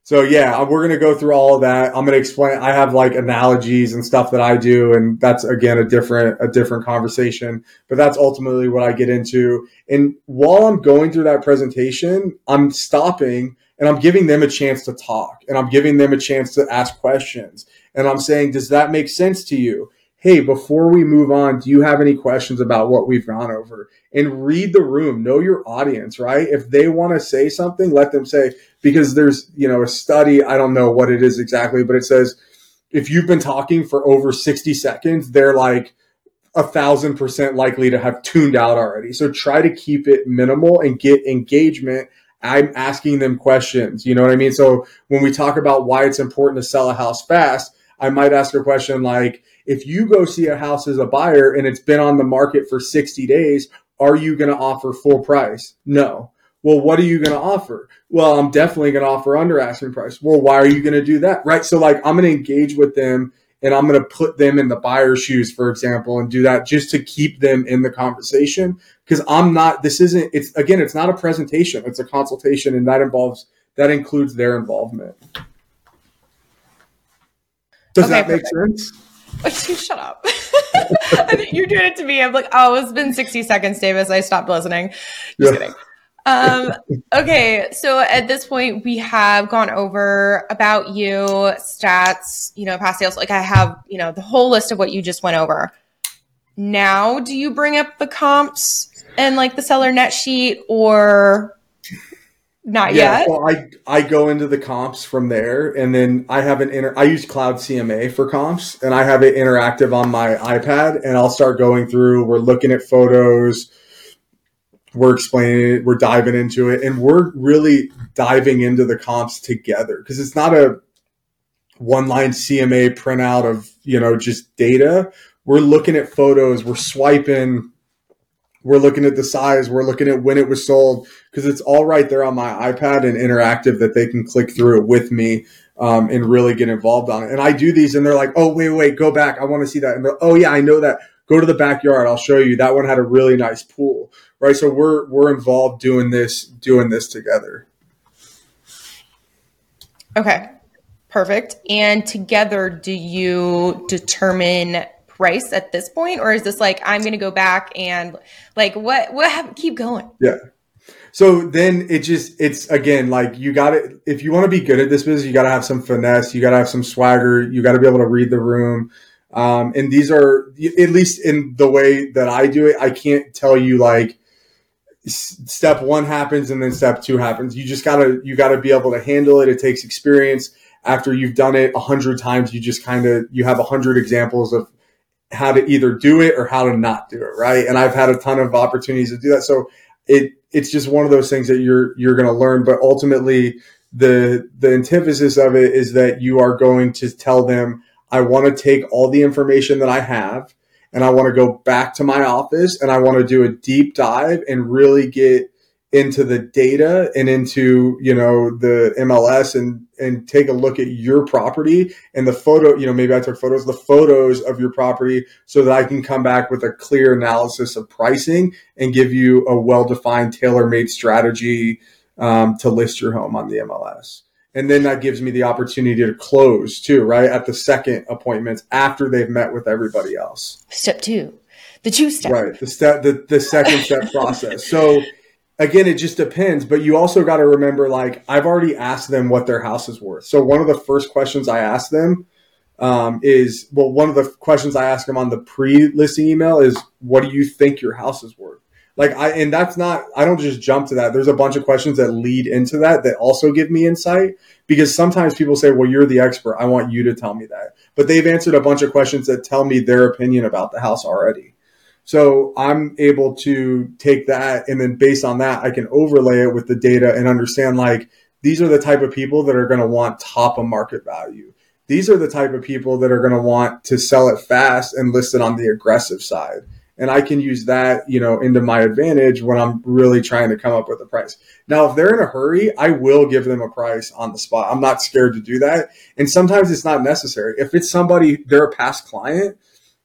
So yeah, we're going to go through all of that. I'm going to explain. I have like analogies and stuff that I do, and that's again a different a different conversation. But that's ultimately what I get into. And while I'm going through that presentation, I'm stopping and I'm giving them a chance to talk, and I'm giving them a chance to ask questions. And I'm saying, does that make sense to you? Hey, before we move on, do you have any questions about what we've gone over? And read the room, know your audience, right? If they want to say something, let them say because there's you know a study i don't know what it is exactly but it says if you've been talking for over 60 seconds they're like a thousand percent likely to have tuned out already. So try to keep it minimal and get engagement. I'm asking them questions. You know what i mean? So when we talk about why it's important to sell a house fast i might ask a question like if you go see a house as a buyer and it's been on the market for 60 days are you going to offer full price no well, what are you going to offer? Well, I'm definitely going to offer under asking price. Well, why are you going to do that? Right. So, like, I'm going to engage with them and I'm going to put them in the buyer's shoes, for example, and do that just to keep them in the conversation. Because I'm not, this isn't, it's again, it's not a presentation, it's a consultation, and that involves, that includes their involvement. Does okay, that make perfect. sense? Shut up. You're doing it to me. I'm like, oh, it's been 60 seconds, Davis. I stopped listening. Just yeah. kidding um, okay, so at this point, we have gone over about you, stats, you know, past sales. Like I have, you know, the whole list of what you just went over. Now, do you bring up the comps and like the seller net sheet or not yeah, yet? Well, I I go into the comps from there, and then I have an inter. I use Cloud CMA for comps, and I have it interactive on my iPad, and I'll start going through. We're looking at photos we're explaining it, we're diving into it, and we're really diving into the comps together because it's not a one line CMA printout of, you know, just data. We're looking at photos, we're swiping, we're looking at the size, we're looking at when it was sold because it's all right there on my iPad and interactive that they can click through it with me um, and really get involved on it. And I do these and they're like, oh, wait, wait, go back. I want to see that. And they're, oh, yeah, I know that. Go to the backyard. I'll show you. That one had a really nice pool right? So we're we're involved doing this doing this together. Okay. Perfect. And together do you determine price at this point or is this like I'm going to go back and like what what have, keep going? Yeah. So then it just it's again like you got to if you want to be good at this business you got to have some finesse, you got to have some swagger, you got to be able to read the room. Um, and these are at least in the way that I do it, I can't tell you like step one happens and then step two happens. You just gotta you gotta be able to handle it. It takes experience. After you've done it a hundred times, you just kind of you have a hundred examples of how to either do it or how to not do it, right? And I've had a ton of opportunities to do that. So it it's just one of those things that you're you're going to learn. But ultimately, the the antithesis of it is that you are going to tell them, I want to take all the information that I have and I want to go back to my office and I want to do a deep dive and really get into the data and into you know the MLS and and take a look at your property and the photo you know maybe I took photos the photos of your property so that I can come back with a clear analysis of pricing and give you a well defined tailor made strategy um, to list your home on the MLS and then that gives me the opportunity to close too right at the second appointments after they've met with everybody else. Step two the two step right the step the, the second step process. So again, it just depends. But you also got to remember, like, I've already asked them what their house is worth. So one of the first questions I asked them um, is, well, one of the questions I ask them on the pre-listing email is, what do you think your house is worth? Like, I and that's not. I don't just jump to that. There's a bunch of questions that lead into that that also give me insight because sometimes people say, well, you're the expert. I want you to tell me that. But they've answered a bunch of questions that tell me their opinion about the house already. So I'm able to take that and then based on that, I can overlay it with the data and understand like these are the type of people that are going to want top of market value. These are the type of people that are going to want to sell it fast and list it on the aggressive side. And I can use that, you know, into my advantage when I'm really trying to come up with a price. Now, if they're in a hurry, I will give them a price on the spot. I'm not scared to do that. And sometimes it's not necessary. If it's somebody, they're a past client,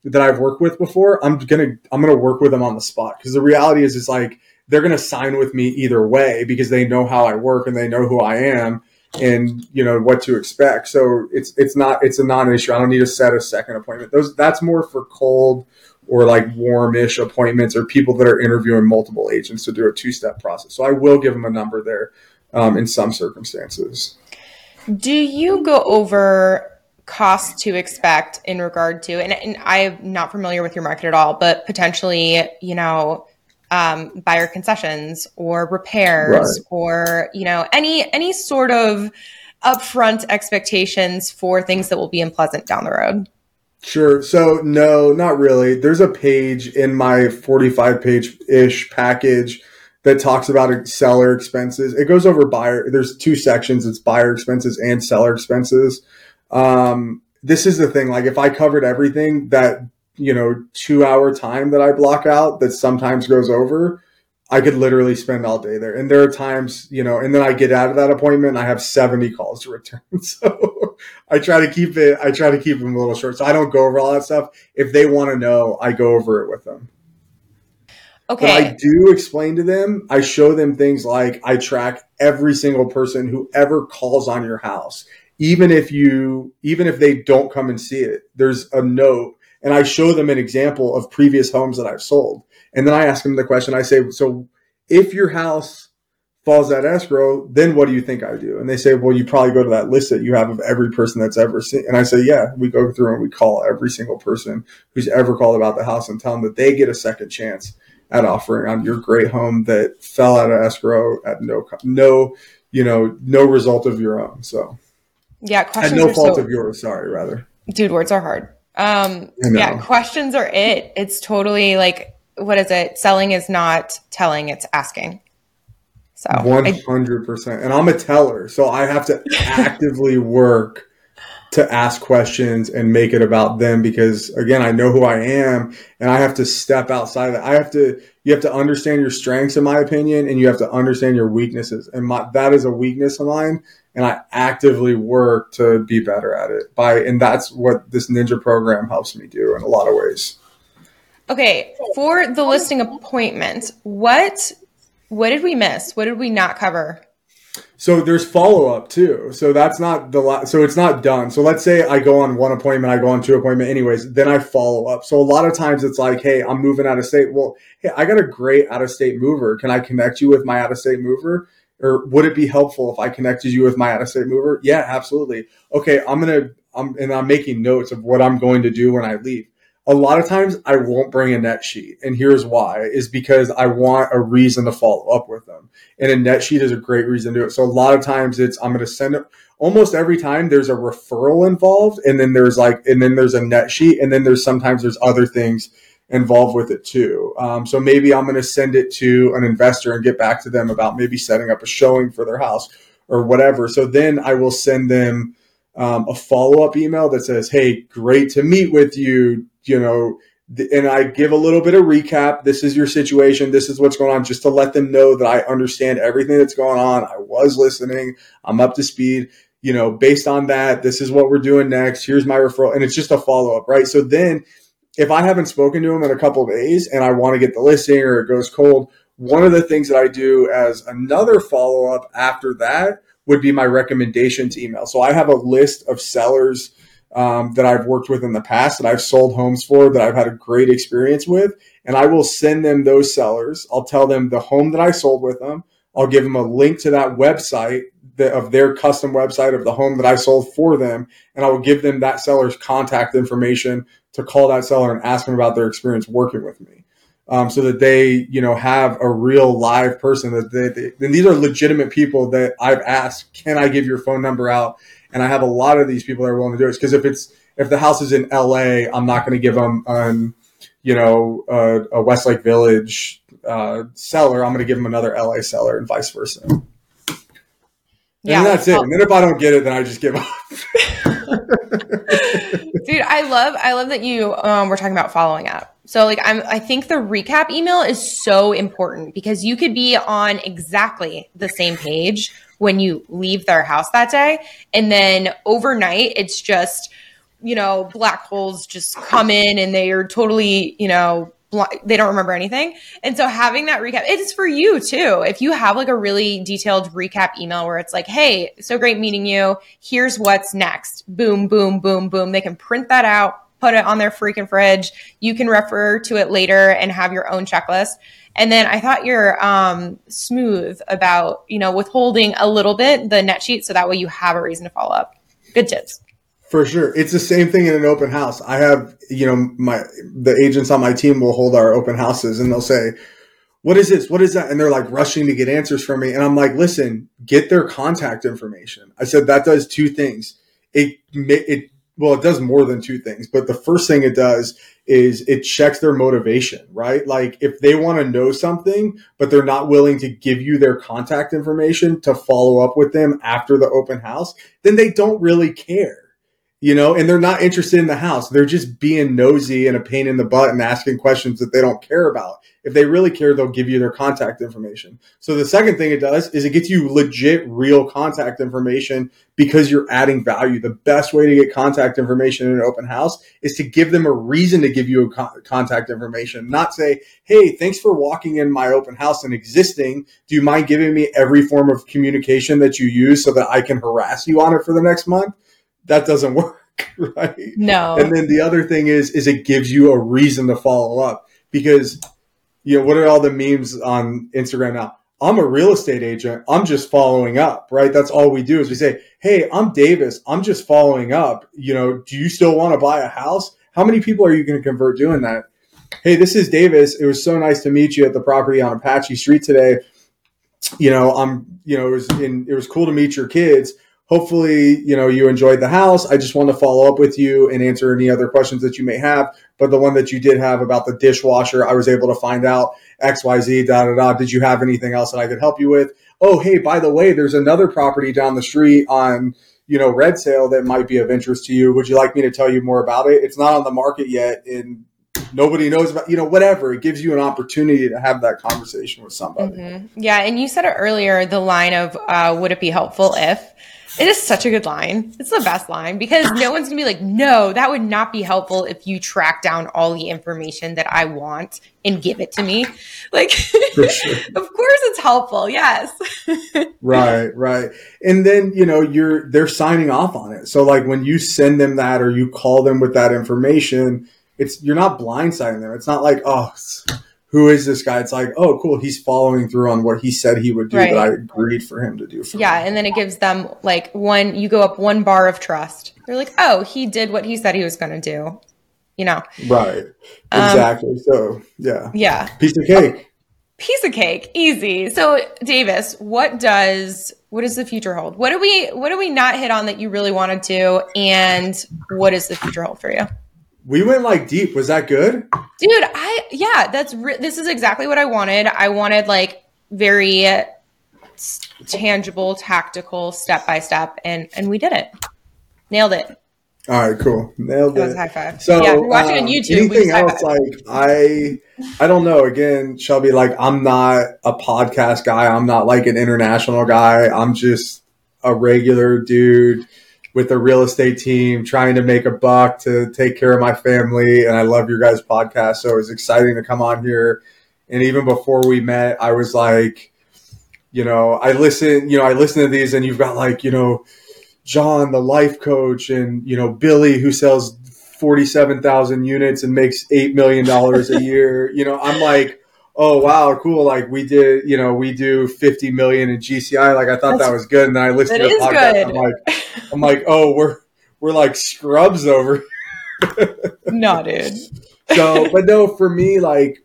that I've worked with before, I'm gonna I'm gonna work with them on the spot because the reality is it's like they're gonna sign with me either way because they know how I work and they know who I am and you know what to expect. So it's it's not it's a non-issue. I don't need to set a second appointment. Those that's more for cold or like warmish appointments or people that are interviewing multiple agents to do a two-step process. So I will give them a number there um, in some circumstances. Do you go over cost to expect in regard to and, and, i'm not familiar with your market at all but potentially you know um, buyer concessions or repairs right. or you know any any sort of upfront expectations for things that will be unpleasant down the road. Sure. So no not really. There's a page in my 45 page ish package that talks about seller expenses. It goes over buyer there's two sections. It's buyer expenses and seller expenses um, this is the thing. Like if I covered everything that, you know, two hour time that I block out that sometimes goes over, I could literally spend all day there. And there are times, you know, and then I get out of that appointment and I have 70 calls to return. So I try to keep it, I try to keep them a little short. So I don't go over all that stuff. If they want to know, I go over it with them. Okay. But I do explain to them, I show them things like I track every single person who ever calls on your house even if you even if they don't come and see it there's a note and i show them an example of previous homes that i've sold. And then i ask them the question i say so if your house falls at escrow then what do you think i do? And they say well you probably go to that list that you have of every person that's ever seen. And i say yeah we go through and we call every single person who's ever called about the house and tell them that they get a second chance at offering on your great home that fell out of escrow at no no you know no result of your own. So yeah, questions. At no fault so, of yours, sorry, rather. Dude, words are hard. Um, yeah, questions are it. It's totally like, what is it? Selling is not telling; it's asking. So one hundred percent. And I'm a teller, so I have to actively work to ask questions and make it about them because again, I know who I am, and I have to step outside of that. I have to. You have to understand your strengths, in my opinion, and you have to understand your weaknesses. And my, that is a weakness of mine and I actively work to be better at it by and that's what this ninja program helps me do in a lot of ways. Okay, for the listing appointment, what what did we miss? What did we not cover? So there's follow up too. So that's not the la- so it's not done. So let's say I go on one appointment, I go on two appointment anyways, then I follow up. So a lot of times it's like, hey, I'm moving out of state. Well, hey, I got a great out of state mover. Can I connect you with my out of state mover? Or would it be helpful if I connected you with my out of state mover? Yeah, absolutely. Okay, I'm gonna I'm and I'm making notes of what I'm going to do when I leave. A lot of times I won't bring a net sheet, and here's why: is because I want a reason to follow up with them, and a net sheet is a great reason to do it. So a lot of times it's I'm to send it. Almost every time there's a referral involved, and then there's like, and then there's a net sheet, and then there's sometimes there's other things involved with it too. Um, so maybe I'm going to send it to an investor and get back to them about maybe setting up a showing for their house or whatever. So then I will send them um, a follow up email that says, "Hey, great to meet with you." You know, and I give a little bit of recap. This is your situation. This is what's going on, just to let them know that I understand everything that's going on. I was listening. I'm up to speed. You know, based on that, this is what we're doing next. Here's my referral, and it's just a follow up, right? So then if I haven't spoken to him in a couple of days and I want to get the listing or it goes cold, one of the things that I do as another follow up after that would be my recommendations email. So I have a list of sellers um, that I've worked with in the past that I've sold homes for that I've had a great experience with. And I will send them those sellers. I'll tell them the home that I sold with them. I'll give them a link to that website that, of their custom website of the home that I sold for them. And I will give them that seller's contact information to call that seller and ask them about their experience working with me. Um, so that they, you know, have a real live person that they, they, and these are legitimate people that I've asked, can I give your phone number out? And I have a lot of these people that are willing to do it. Because if it's if the house is in LA, I'm not going to give them an, you know, a, a Westlake Village uh, seller. I'm going to give them another LA seller, and vice versa. Yeah, and that's it. And then if I don't get it, then I just give up. Dude, I love I love that you um, were talking about following up. So like I'm I think the recap email is so important because you could be on exactly the same page when you leave their house that day. And then overnight, it's just, you know, black holes just come in and they are totally, you know, they don't remember anything. And so having that recap, it is for you too. If you have like a really detailed recap email where it's like, hey, so great meeting you. Here's what's next. Boom, boom, boom, boom. They can print that out, put it on their freaking fridge. You can refer to it later and have your own checklist. And then I thought you're um, smooth about, you know, withholding a little bit the net sheet so that way you have a reason to follow up. Good tips. For sure. It's the same thing in an open house. I have, you know, my the agents on my team will hold our open houses and they'll say, what is this? What is that? And they're like rushing to get answers from me. And I'm like, listen, get their contact information. I said that does two things. It it well, it does more than two things, but the first thing it does is it checks their motivation, right? Like if they want to know something, but they're not willing to give you their contact information to follow up with them after the open house, then they don't really care you know, and they're not interested in the house. They're just being nosy and a pain in the butt and asking questions that they don't care about. If they really care, they'll give you their contact information. So the second thing it does is it gets you legit, real contact information because you're adding value. The best way to get contact information in an open house is to give them a reason to give you a contact information, not say, Hey, thanks for walking in my open house and existing. Do you mind giving me every form of communication that you use so that I can harass you on it for the next month? That doesn't work, right? No. And then the other thing is, is it gives you a reason to follow up because, you know, what are all the memes on Instagram now? I'm a real estate agent. I'm just following up, right? That's all we do is we say, Hey, I'm Davis. I'm just following up. You know, do you still want to buy a house? How many people are you going to convert doing that? Hey, this is Davis. It was so nice to meet you at the property on Apache Street today. You know, I'm, you know, it was in, it was cool to meet your kids hopefully you know you enjoyed the house. I just want to follow up with you and answer any other questions that you may have. But the one that you did have about the dishwasher i was able to find out xyz da da da. Did you have anything else that i could help you with? Oh hey by the way there's another property down the street on you know red sale that might be of interest to you. Would you like me to tell you more about it? It's not on the market yet and nobody knows about you know whatever. It gives you an opportunity to have that conversation with somebody. Mm-hmm. yeah and you said it earlier the line of uh, would it be helpful if it is such a good line. It's the best line because no one's gonna be like, no, that would not be helpful if you track down all the information that I want and give it to me. Like, sure. of course it's helpful. Yes. right, right. And then, you know, you're, they're signing off on it. So like when you send them that or you call them with that information, it's, you're not blindsiding them. It's not like, oh, who is this guy? It's like, oh, cool. He's following through on what he said he would do right. that I agreed for him to do. yeah. Me. And then it gives them like one, you go up one bar of trust. They're like, oh, he did what he said he was going to do, you know? Right. Um, exactly. So, yeah. Yeah. Piece of cake. piece of cake. Easy. So, Davis, what does, what does the future hold? What do we, what do we not hit on that you really want to? Do and what does the future hold for you? We went like deep. Was that good? Dude, I yeah, that's re- this is exactly what I wanted. I wanted like very tangible, tactical, step by step and and we did it. Nailed it. All right, cool. Nailed that it. high five. So yeah, we're watching um, on YouTube. Anything else? Like I, I don't know. Again, Shelby, like I'm not a podcast guy. I'm not like an international guy. I'm just a regular dude with a real estate team, trying to make a buck to take care of my family. And I love your guys' podcast. So it was exciting to come on here. And even before we met, I was like, you know, I listen, you know, I listen to these and you've got like, you know, John, the life coach, and you know Billy, who sells forty-seven thousand units and makes eight million dollars a year. You know, I'm like, oh wow, cool. Like we did, you know, we do fifty million in GCI. Like I thought That's, that was good, and then I listened to the podcast. I'm like, I'm like, oh, we're we're like scrubs over. no, dude. so, but no, for me, like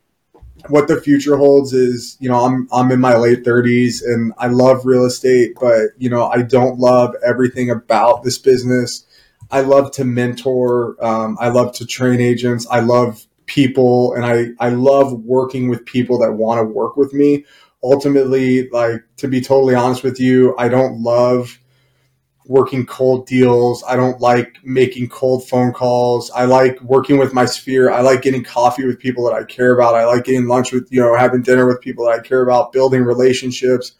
what the future holds is, you know, I'm I'm in my late 30s and I love real estate, but you know, I don't love everything about this business. I love to mentor. Um, I love to train agents. I love people, and I I love working with people that want to work with me. Ultimately, like to be totally honest with you, I don't love working cold deals. I don't like making cold phone calls. I like working with my sphere. I like getting coffee with people that I care about. I like getting lunch with, you know, having dinner with people that I care about, building relationships.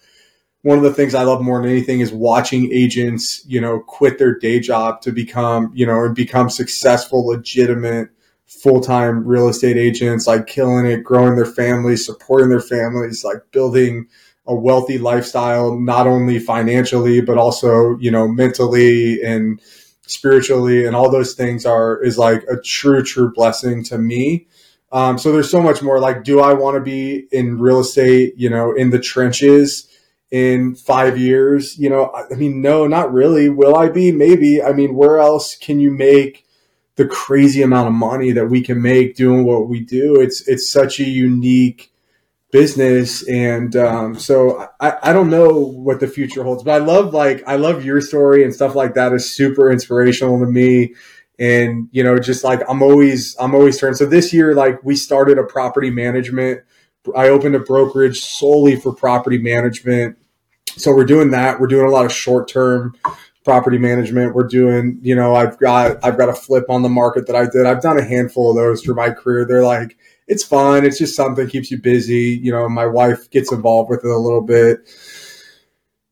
One of the things I love more than anything is watching agents, you know, quit their day job to become, you know, and become successful, legitimate, full time real estate agents, like killing it, growing their families, supporting their families, like building, a wealthy lifestyle, not only financially, but also, you know, mentally and spiritually and all those things are, is like a true, true blessing to me. Um, so there's so much more like, do I want to be in real estate, you know, in the trenches in five years? You know, I mean, no, not really. Will I be? Maybe. I mean, where else can you make the crazy amount of money that we can make doing what we do? It's, it's such a unique, business and um, so I, I don't know what the future holds but i love like i love your story and stuff like that is super inspirational to me. And you know just like i'm always i'm always turned. So this year like we started a property management. I opened a brokerage solely for property management. So we're doing that. We're doing a lot of short term property management we're doing you know i've got i've got a flip on the market that i did i've done a handful of those through my career they're like it's fun. It's just something keeps you busy. You know, my wife gets involved with it a little bit.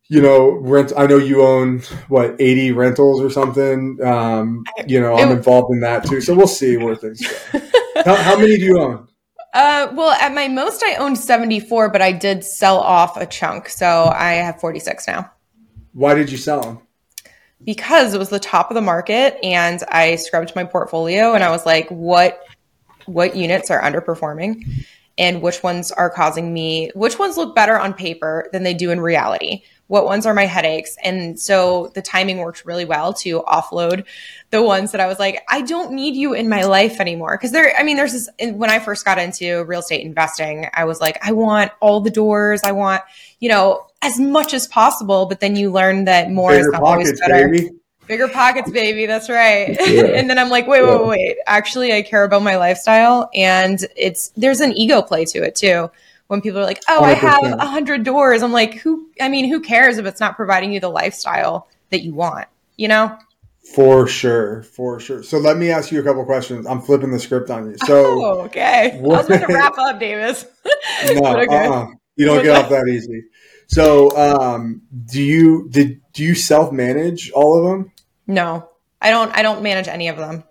You know, rent. I know you own what eighty rentals or something. Um, you know, I'm involved in that too. So we'll see where things go. how, how many do you own? Uh, well, at my most, I owned 74, but I did sell off a chunk. So I have 46 now. Why did you sell them? Because it was the top of the market and I scrubbed my portfolio and I was like, what what units are underperforming? And which ones are causing me which ones look better on paper than they do in reality? What ones are my headaches? And so the timing worked really well to offload the ones that i was like i don't need you in my life anymore. Because there i mean there's this when i first got into real estate investing i was like i want all the doors. I want you know as much as possible but then you learn that more Bigger is not pockets, always better baby. BiggerPockets, baby. That's right. Yeah. and then I'm like, wait, wait, wait, wait. Actually, I care about my lifestyle, and it's there's an ego play to it too. When people are like, oh, 100%. I have a hundred doors, I'm like, who? I mean, who cares if it's not providing you the lifestyle that you want? You know? For sure, for sure. So let me ask you a couple questions. I'm flipping the script on you. So oh, okay, what, I was going to wrap up, Davis. no, okay. uh-uh. you don't get off that easy. So, um, do you did do you self manage all of them? No, I don't. I don't manage any of them.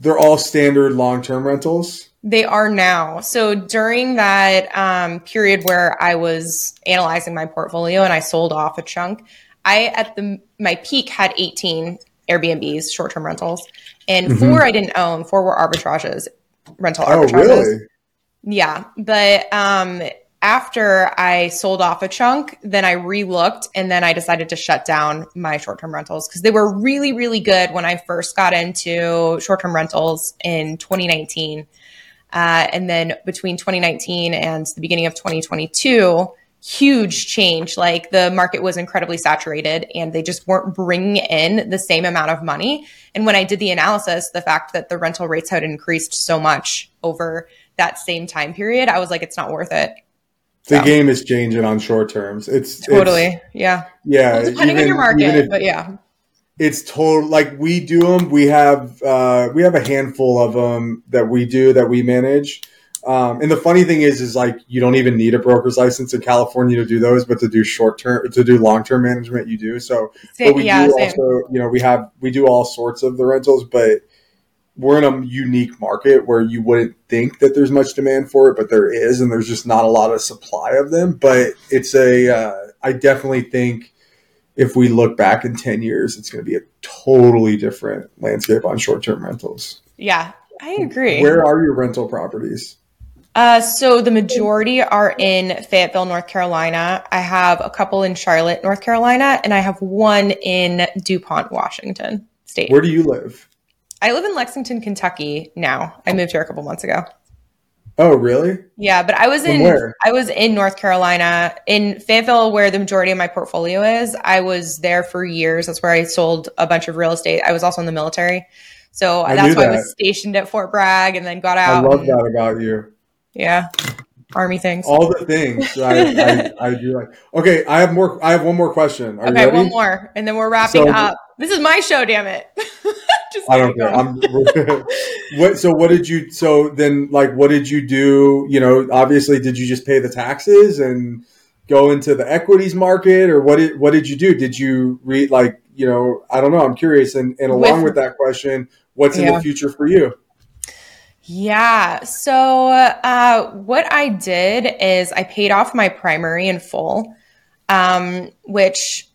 They're all standard long term rentals. They are now. So during that um, period where I was analyzing my portfolio and I sold off a chunk, I at the my peak had 18 Airbnbs, short term rentals, and mm-hmm. four I didn't own. Four were arbitrages, rental arbitrages. Oh, really? Yeah, but um, after I sold off a chunk, then I relooked and then I decided to shut down my short term rentals because they were really, really good when I first got into short term rentals in 2019. Uh, and then between 2019 and the beginning of 2022, huge change. Like the market was incredibly saturated and they just weren't bringing in the same amount of money. And when I did the analysis, the fact that the rental rates had increased so much over that same time period, I was like, it's not worth it. The so. game is changing on short terms. It's totally, it's, yeah, yeah. Well, depending even, on your market, if, but yeah, it's total. Like we do them, we have uh, we have a handful of them that we do that we manage. Um, and the funny thing is, is like you don't even need a broker's license in California to do those, but to do short term, to do long term management, you do. So, same, but we yeah, do same. also, you know, we have we do all sorts of the rentals, but we're in a unique market where you wouldn't think that there's much demand for it, but there is, and there's just not a lot of supply of them. But it's a, uh, I definitely think if we look back in 10 years, it's going to be a totally different landscape on short term rentals. Yeah, I agree. Where are your rental properties? Uh, so the majority are in Fayetteville, North Carolina. I have a couple in Charlotte, North Carolina, and I have one in DuPont, Washington State. Where do you live? I live in Lexington, Kentucky now. I moved here a couple months ago. Oh, really? Yeah, but I was From in where? I was in North Carolina in Fayetteville, where the majority of my portfolio is. I was there for years. That's where I sold a bunch of real estate. I was also in the military, so I that's why I was stationed at Fort Bragg and then got out. I love and- that about you. Yeah, army things. All the things I, I, I do like. Okay, I have more. I have one more question. Are okay, you ready? one more, and then we're wrapping So- up. This is my show, damn it. Just I don't care. I'm, what? So what did you? So then, like, what did you do? You know, obviously, did you just pay the taxes and go into the equities market, or what did what did you do? Did you read like you know? I don't know. I'm curious. And and along With- with that question, what's in the future for you? Yeah. So, uh, what I did is I paid off my primary in full, um, which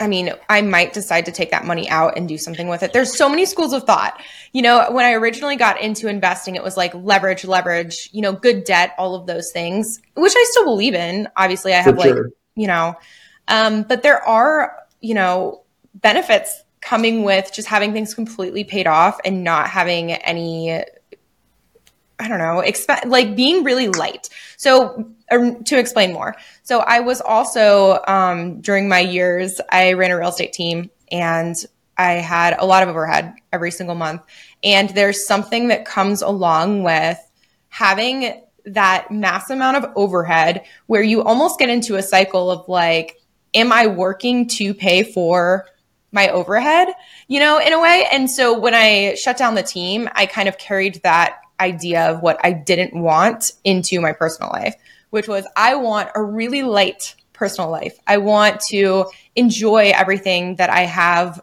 I mean, I might decide to take that money out and do something with it. There's so many schools of thought. You know, when I originally got into investing, it was like leverage, leverage, you know, good debt, all of those things, which I still believe in. Obviously, I have like, you know, um, but there are, you know, benefits coming with just having things completely paid off and not having any I don't know, expect like being really light. So um, to explain more, so I was also um, during my years, I ran a real estate team and I had a lot of overhead every single month. And there's something that comes along with having that mass amount of overhead where you almost get into a cycle of like, am I working to pay for my overhead, you know, in a way. And so when I shut down the team, I kind of carried that idea of what I didn't want into my personal life, which was I want a really light personal life. I want to enjoy everything that I have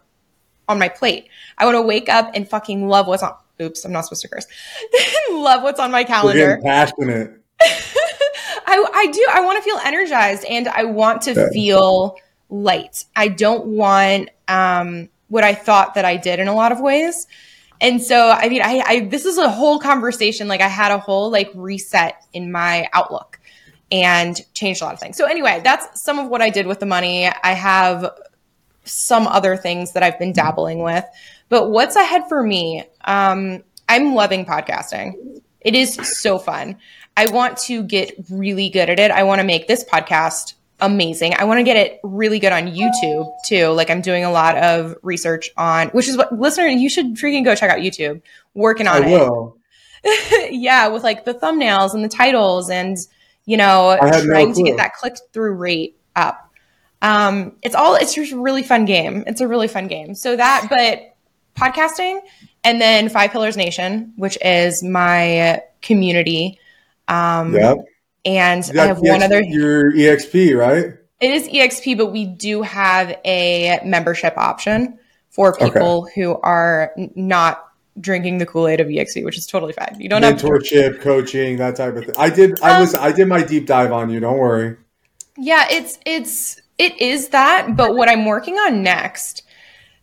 on my plate. I want to wake up and fucking love what's on. Oops, I'm not supposed to curse. love what's on my calendar. passionate. I, I do. I want to feel energized and I want to Okay. feel light. I don't want um, what I thought that I did in a lot of ways. And so, I mean, I, I this is a whole conversation. Like I had a whole like reset in my outlook and changed a lot of things. So anyway, that's some of what I did with the money. I have some other things that I've been dabbling with. But what's ahead for me? Um, I'm loving podcasting. It is so fun. I want to get really good at it. I want to make this podcast amazing. I want to get it really good on YouTube too. Like I'm doing a lot of research on, which is what listener, you should freaking go check out YouTube. Working I on it. will. yeah, with like the thumbnails and the titles and you know I had no trying to get that click through rate up. Um, it's all it's just a really fun game. It's a really fun game. So that, but podcasting and then Five Pillars Nation, which is my community. Um, Yep. And I have one other. Your EXP, right? It is EXP, but we do have a membership option for Okay. people who are not drinking the Kool Aid of EXP, which is totally fine. You don't have to Mentorship, coaching, that type of thing. I did. I Um, was. I did my deep dive on you. Don't worry. Yeah, it's it's it is that, but what I'm working on next,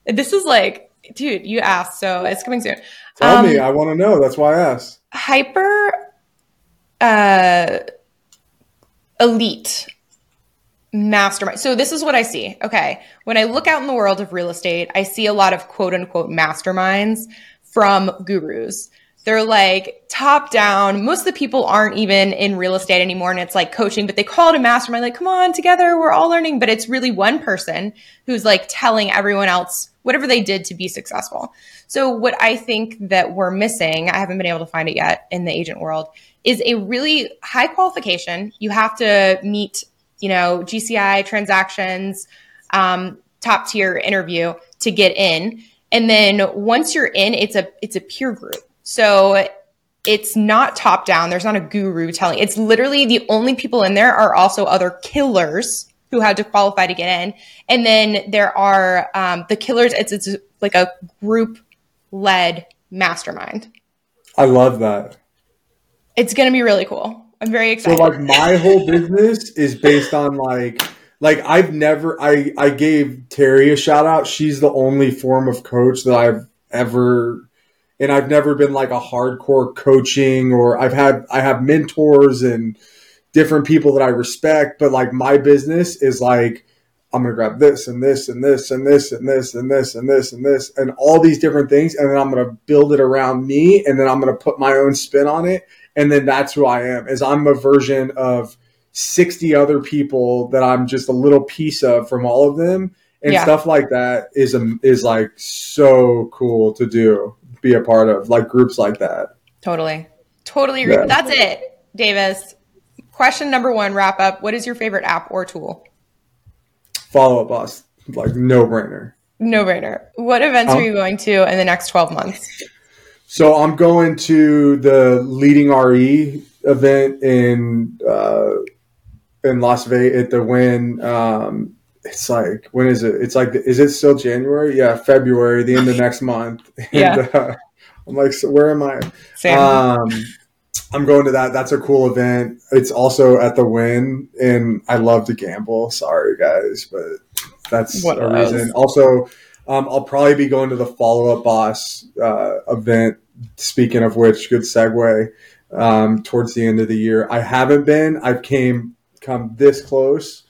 this is like, dude, you asked, so it's coming soon. Tell Um, me. I want to know. That's why I asked. Hyper uh elite mastermind. So this is what I see. Okay. When I look out in the world of real estate, I see a lot of quote unquote masterminds from gurus. They're like top down. Most of the people aren't even in real estate anymore and it's like coaching, but they call it a mastermind. Like, come on, together, we're all learning. But it's really one person who's like telling everyone else whatever they did to be successful. So what I think that we're missing, I haven't been able to find it yet in the agent world, is a really high qualification. You have to meet, you know, GCI transactions, um, top tier interview to get in. And then once you're in, it's a it's a peer group. So it's not top down. There's not a guru telling. It's literally the only people in there are also other killers who had to qualify to get in. And then there are um, the killers. It's it's like a group led mastermind. I love that. It's going to be really cool. I'm very excited. So like my whole business is based on like like I've never I I gave Terry a shout out. She's the only form of coach that I've ever and I've never been like a hardcore coaching or I've had I have mentors and different people that I respect, but like my business is like I'm gonna grab this and this and this and this and this and this and this and this and all these different things, and then I'm gonna build it around me, and then I'm gonna put my own spin on it, and then that's who I am. Is I'm a version of 60 other people that I'm just a little piece of from all of them. And yeah. stuff like that is um, is like so cool to do be a part of like groups like that. Totally. Totally agree. Yeah. that's it davis. Question number one wrap up. What is your favorite app or tool? Follow up boss. Like no brainer no brainer what events um, are you going to in the next 12 months so i'm going to the leading re event in uh, in Las Vegas at the Wynn. Um, it's like when is it? It's like is it still January? Yeah, February, the end of next month. And, yeah. Uh, I'm like, so where am I? Same. Um, I'm going to that. That's a cool event. It's also at the Wynn, and I love to gamble. Sorry, guys, but that's what a else? reason. Also, um, I'll probably be going to the follow up boss uh, event. Speaking of which, good segue. Um, towards the end of the year, I haven't been. I've came come this close,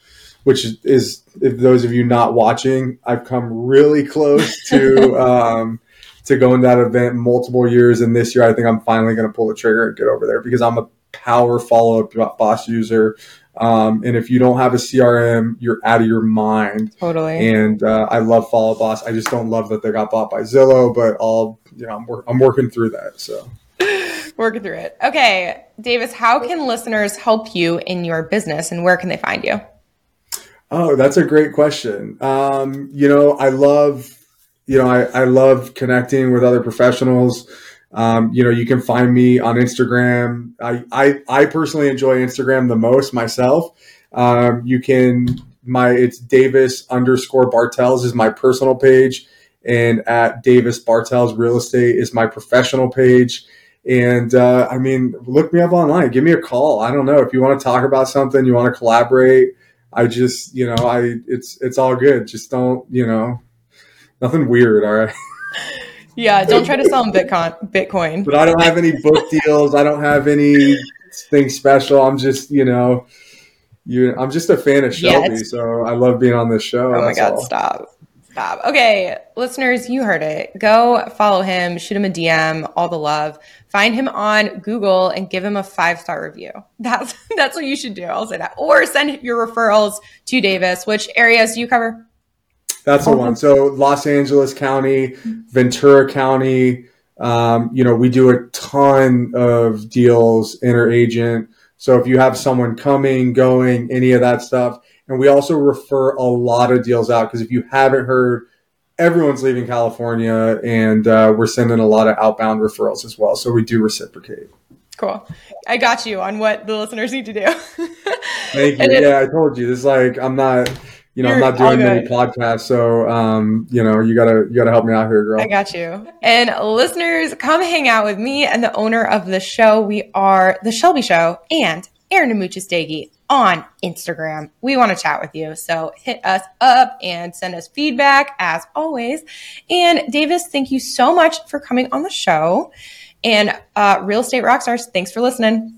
which is, if those of you not watching, I've come really close to um, to going to that event multiple years. And this year, I think I'm finally going to pull the trigger and get over there because I'm a power follow up boss user. Um, and if you don't have a CRM, you're out of your mind. Totally. And uh, I love Follow Boss. I just don't love that they got bought by Zillow, but I'll, you know, I'm, wor- I'm working through that. So working through it. Okay, Davis, how can listeners help you in your business and where can they find you? Oh, that's a great question. Um, you know, I love, you know, I, I love connecting with other professionals. Um, you know, you can find me on Instagram. I, I, I personally enjoy Instagram the most myself. Um, you can, my, it's Davis underscore Bartels is my personal page and at Davis Bartels Real Estate is my professional page. And uh, I mean, look me up online. Give me a call. I don't know if you want to talk about something, you want to collaborate. I just, you know, I it's it's all good. Just don't, you know, nothing weird. All right. Yeah, don't try to sell them Bitcoin. Bitcoin. But I don't have any book deals. I don't have anything special. I'm just, you know, you. I'm just a fan of Shelby, so I love being on this show. Oh my god, all. stop. Stop. Okay, listeners, you heard it. Go follow him, shoot him a DM, all the love. Find him on Google and give him a five star review. That's that's what you should do. I'll say that. Or send your referrals to Davis. Which areas do you cover? That's the one. So Los Angeles County, Ventura County. Um, you know, we do a ton of deals interagent. So if you have someone coming, going, any of that stuff, and we also refer a lot of deals out because if you haven't heard, everyone's leaving California and uh, we're sending a lot of outbound referrals as well. So we do reciprocate. Cool. I got you on what the listeners need to do. Thank you. yeah, I told you. This is like, I'm not. You know, I'm not doing many podcasts, so um, you know, you gotta you gotta help me out here, girl. I got you. And listeners, come hang out with me and the owner of the show. We are the Shelby Show and Aaron Amuchastegui on Instagram. We want to chat with you. So hit us up and send us feedback as always. And Davis, thank you so much for coming on the show. And uh, Real Estate Rockstars, thanks for listening.